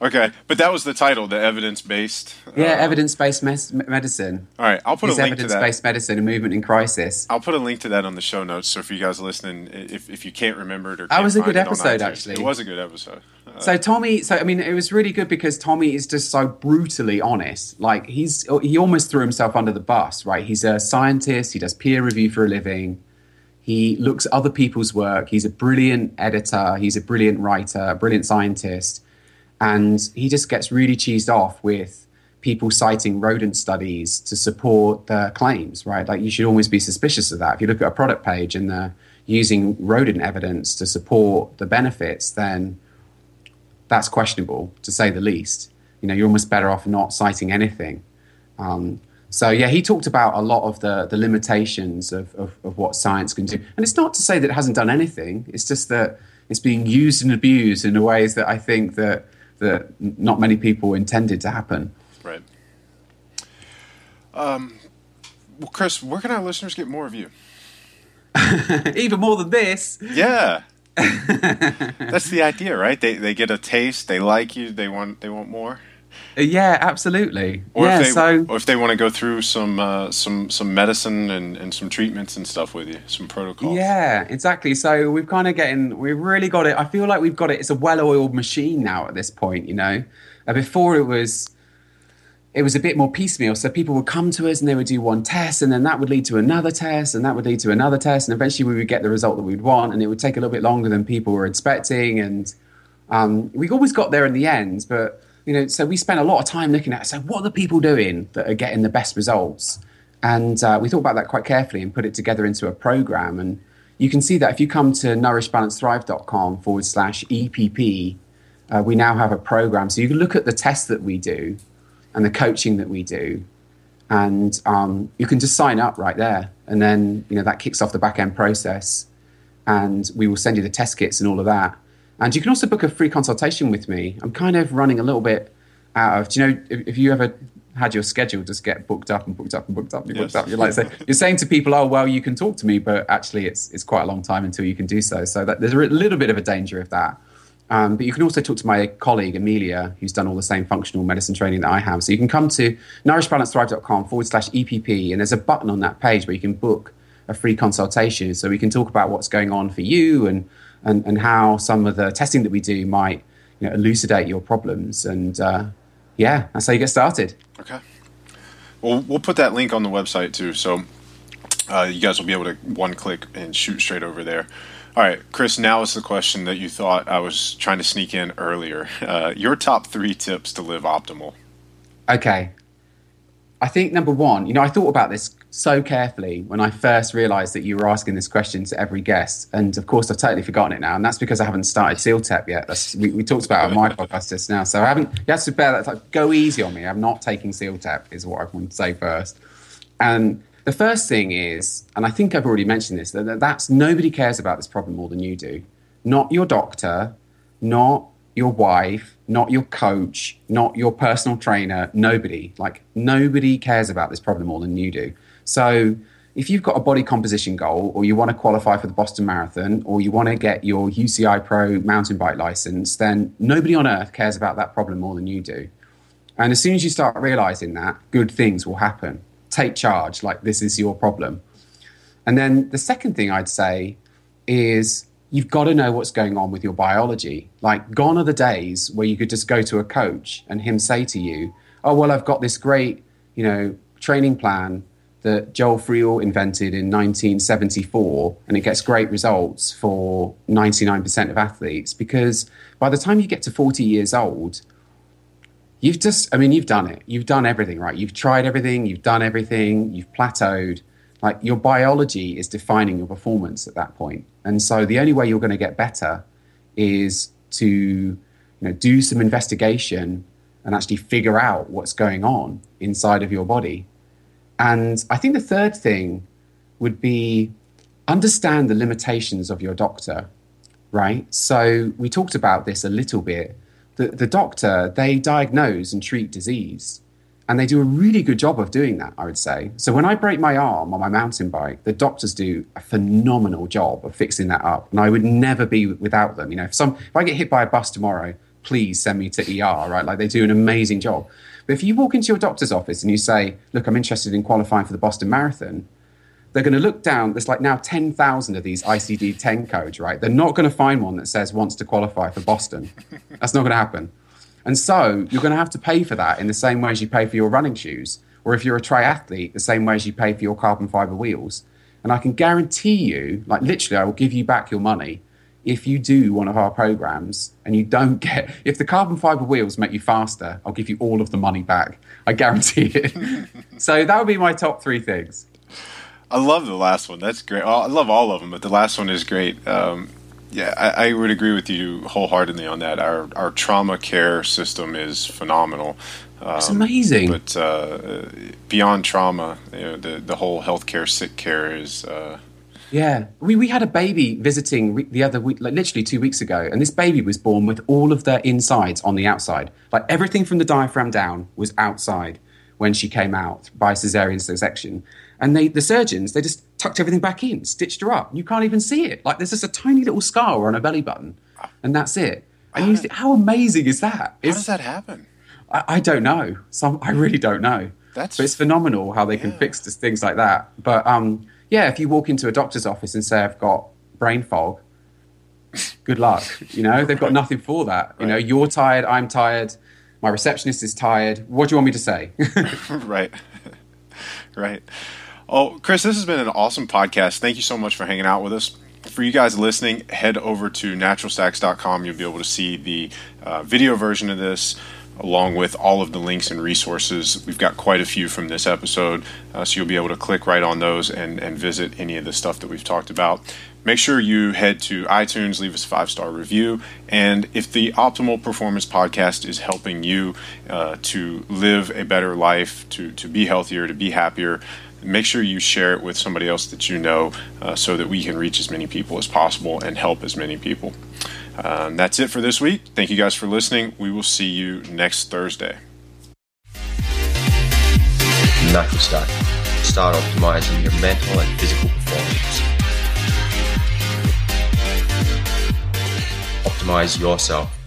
Okay, but that was the title, the evidence based. Yeah, evidence based mes- medicine. All right, I'll put a link to that. Evidence based medicine, a movement in crisis. I'll put a link to that on the show notes. So for you guys listening, if, if you can't remember it or That was a good episode, iTunes, actually. It was a good episode. Uh, So Tommy, so I mean, it was really good because Tommy is just so brutally honest. Like he's he almost threw himself under the bus, right? He's a scientist. He does peer review for a living. He looks at other people's work. He's a brilliant editor. He's a brilliant writer, a brilliant scientist, and he just gets really cheesed off with people citing rodent studies to support their claims, right? Like you should always be suspicious of that. If you look at a product page and they're using rodent evidence to support the benefits, then that's questionable to say the least. You know, you're almost better off not citing anything. Um, so yeah, he talked about a lot of the the limitations of, of, of what science can do, and it's not to say that it hasn't done anything. It's just that it's being used and abused in ways that I think that that not many people intended to happen. right. Um, well, Chris, where can our listeners get more of you? [laughs] Even more than this, Yeah. [laughs] That's the idea, right? They they get a taste, they like you, they want they want more. Yeah, absolutely. Or yeah, if they so or if they want to go through some uh, some some medicine and, and some treatments and stuff with you, some protocols. Yeah, exactly. So we've kind of getting, we've really got it. I feel like we've got it. It's a well-oiled machine now at this point. You know, uh, before it was, it was a bit more piecemeal. So people would come to us and they would do one test, and then that would lead to another test, and that would lead to another test, and eventually we would get the result that we'd want, and it would take a little bit longer than people were expecting, and um, we always got there in the end. But you know, so we spent a lot of time looking at so what are the people doing that are getting the best results, and uh, we thought about that quite carefully and put it together into a program. And you can see that if you come to nourishbalancethrive.com forward slash EPP, uh, we now have a program. So you can look at the tests that we do and the coaching that we do, and um, you can just sign up right there. And then you know that kicks off the back end process, and we will send you the test kits and all of that. And you can also book a free consultation with me. I'm kind of running a little bit out of. Do you know if, if you ever had your schedule just get booked up and booked up and booked up and booked up? You're like say, [laughs] you're saying to people, "Oh, well, you can talk to me," but actually, it's it's quite a long time until you can do so. So that, there's a little bit of a danger of that. Um, but you can also talk to my colleague Amelia, who's done all the same functional medicine training that I have. So you can come to nourishbalancethrive.com forward slash EPP, and there's a button on that page where you can book a free consultation. So we can talk about what's going on for you and, and, and how some of the testing that we do might you know, elucidate your problems. And uh, yeah, that's how you get started. Okay. Well, we'll put that link on the website too, so uh, you guys will be able to one click and shoot straight over there. All right, Chris. Now is the question that you thought I was trying to sneak in earlier. Uh, your top three tips to live optimal. Okay. I think number one, you know, I thought about this so carefully when I first realized that you were asking this question to every guest. And of course, I've totally forgotten it now. And that's because I haven't started SEALTEP yet. That's, we, we talked about it on my [laughs] podcast just now. So I haven't, you have to bear that. Like, go easy on me. I'm not taking SEALTEP, is what I want to say first. And the first thing is, and I think I've already mentioned this, that that that's nobody cares about this problem more than you do. Not your doctor, not your wife, not your coach, not your personal trainer, nobody. Like nobody cares about this problem more than you do. So if you've got a body composition goal or you want to qualify for the Boston Marathon or you want to get your UCI Pro mountain bike license, then nobody on earth cares about that problem more than you do. And as soon as you start realizing that, good things will happen. Take charge, like this is your problem. And then the second thing I'd say is you've got to know what's going on with your biology. Like, gone are the days where you could just go to a coach and him say to you, Oh, well, I've got this great you know, training plan that Joel Friel invented in 1974, and it gets great results for 99% of athletes because by the time you get to 40 years old, you've just, I mean, you've done it. You've done everything, right? You've tried everything, you've done everything, you've plateaued. Like your biology is defining your performance at that point. And so the only way you're going to get better is to, you know, do some investigation and actually figure out what's going on inside of your body and I think the third thing would be understand the limitations of your doctor, right? So we talked about this a little bit. The, the doctor, they diagnose and treat disease. And they do a really good job of doing that, I would say. So when I break my arm on my mountain bike, the doctors do a phenomenal job of fixing that up. And I would never be without them. You know, if some if I get hit by a bus tomorrow, please send me to ER, right? Like they do an amazing job. But if you walk into your doctor's office and you say, Look, I'm interested in qualifying for the Boston Marathon, they're going to look down. There's like now 10,000 of these ICD 10 codes, right? They're not going to find one that says wants to qualify for Boston. That's not going to happen. And so you're going to have to pay for that in the same way as you pay for your running shoes, or if you're a triathlete, the same way as you pay for your carbon fiber wheels. And I can guarantee you, like literally, I will give you back your money if you do one of our programs and you don't [laughs] get if the carbon fiber wheels make you faster i'll give you all of the money back. I guarantee it. [laughs] So that would be my top three things. I love the last one. That's great. I love all of them but the last one is great. Um, yeah I, I, would agree with you wholeheartedly on that our, our trauma care system is phenomenal um, it's amazing but uh, beyond trauma you know, the, the whole healthcare sick care is uh, yeah, we, we had a baby visiting the other week, like literally two weeks ago, and this baby was born with all of their insides on the outside. Like everything from the diaphragm down was outside when she came out by cesarean section. And they, the surgeons, they just tucked everything back in, stitched her up. You can't even see it. Like there's just a tiny little scar on her belly button, and that's it. And how, you think, how amazing is that? How it's, does that happen? I, I, don't know. Some I really don't know. That's but it's phenomenal how they yeah. can fix things like that. But um, yeah, if you walk into a doctor's office and say, I've got brain fog, good luck. You know, they've got nothing for that. You right. know, you're tired, I'm tired, my receptionist is tired. What do you want me to say? [laughs] right. [laughs] right. Oh, Chris, this has been an awesome podcast. Thank you so much for hanging out with us. For you guys listening, head over to naturalstacks.com. You'll be able to see the uh, video version of this along with all of the links and resources. We've got quite a few from this episode, uh, so you'll be able to click right on those and, and visit any of the stuff that we've talked about. Make sure you head to iTunes, leave us a five star review, and if the Optimal Performance Podcast is helping you uh, to live a better life, to, to be healthier, to be happier, make sure you share it with somebody else that you know uh, so that we can reach as many people as possible and help as many people. Um, that's it for this week. Thank you guys for listening. We will see you next Thursday. Knuckle Start. Start optimizing your mental and physical performance. Optimize yourself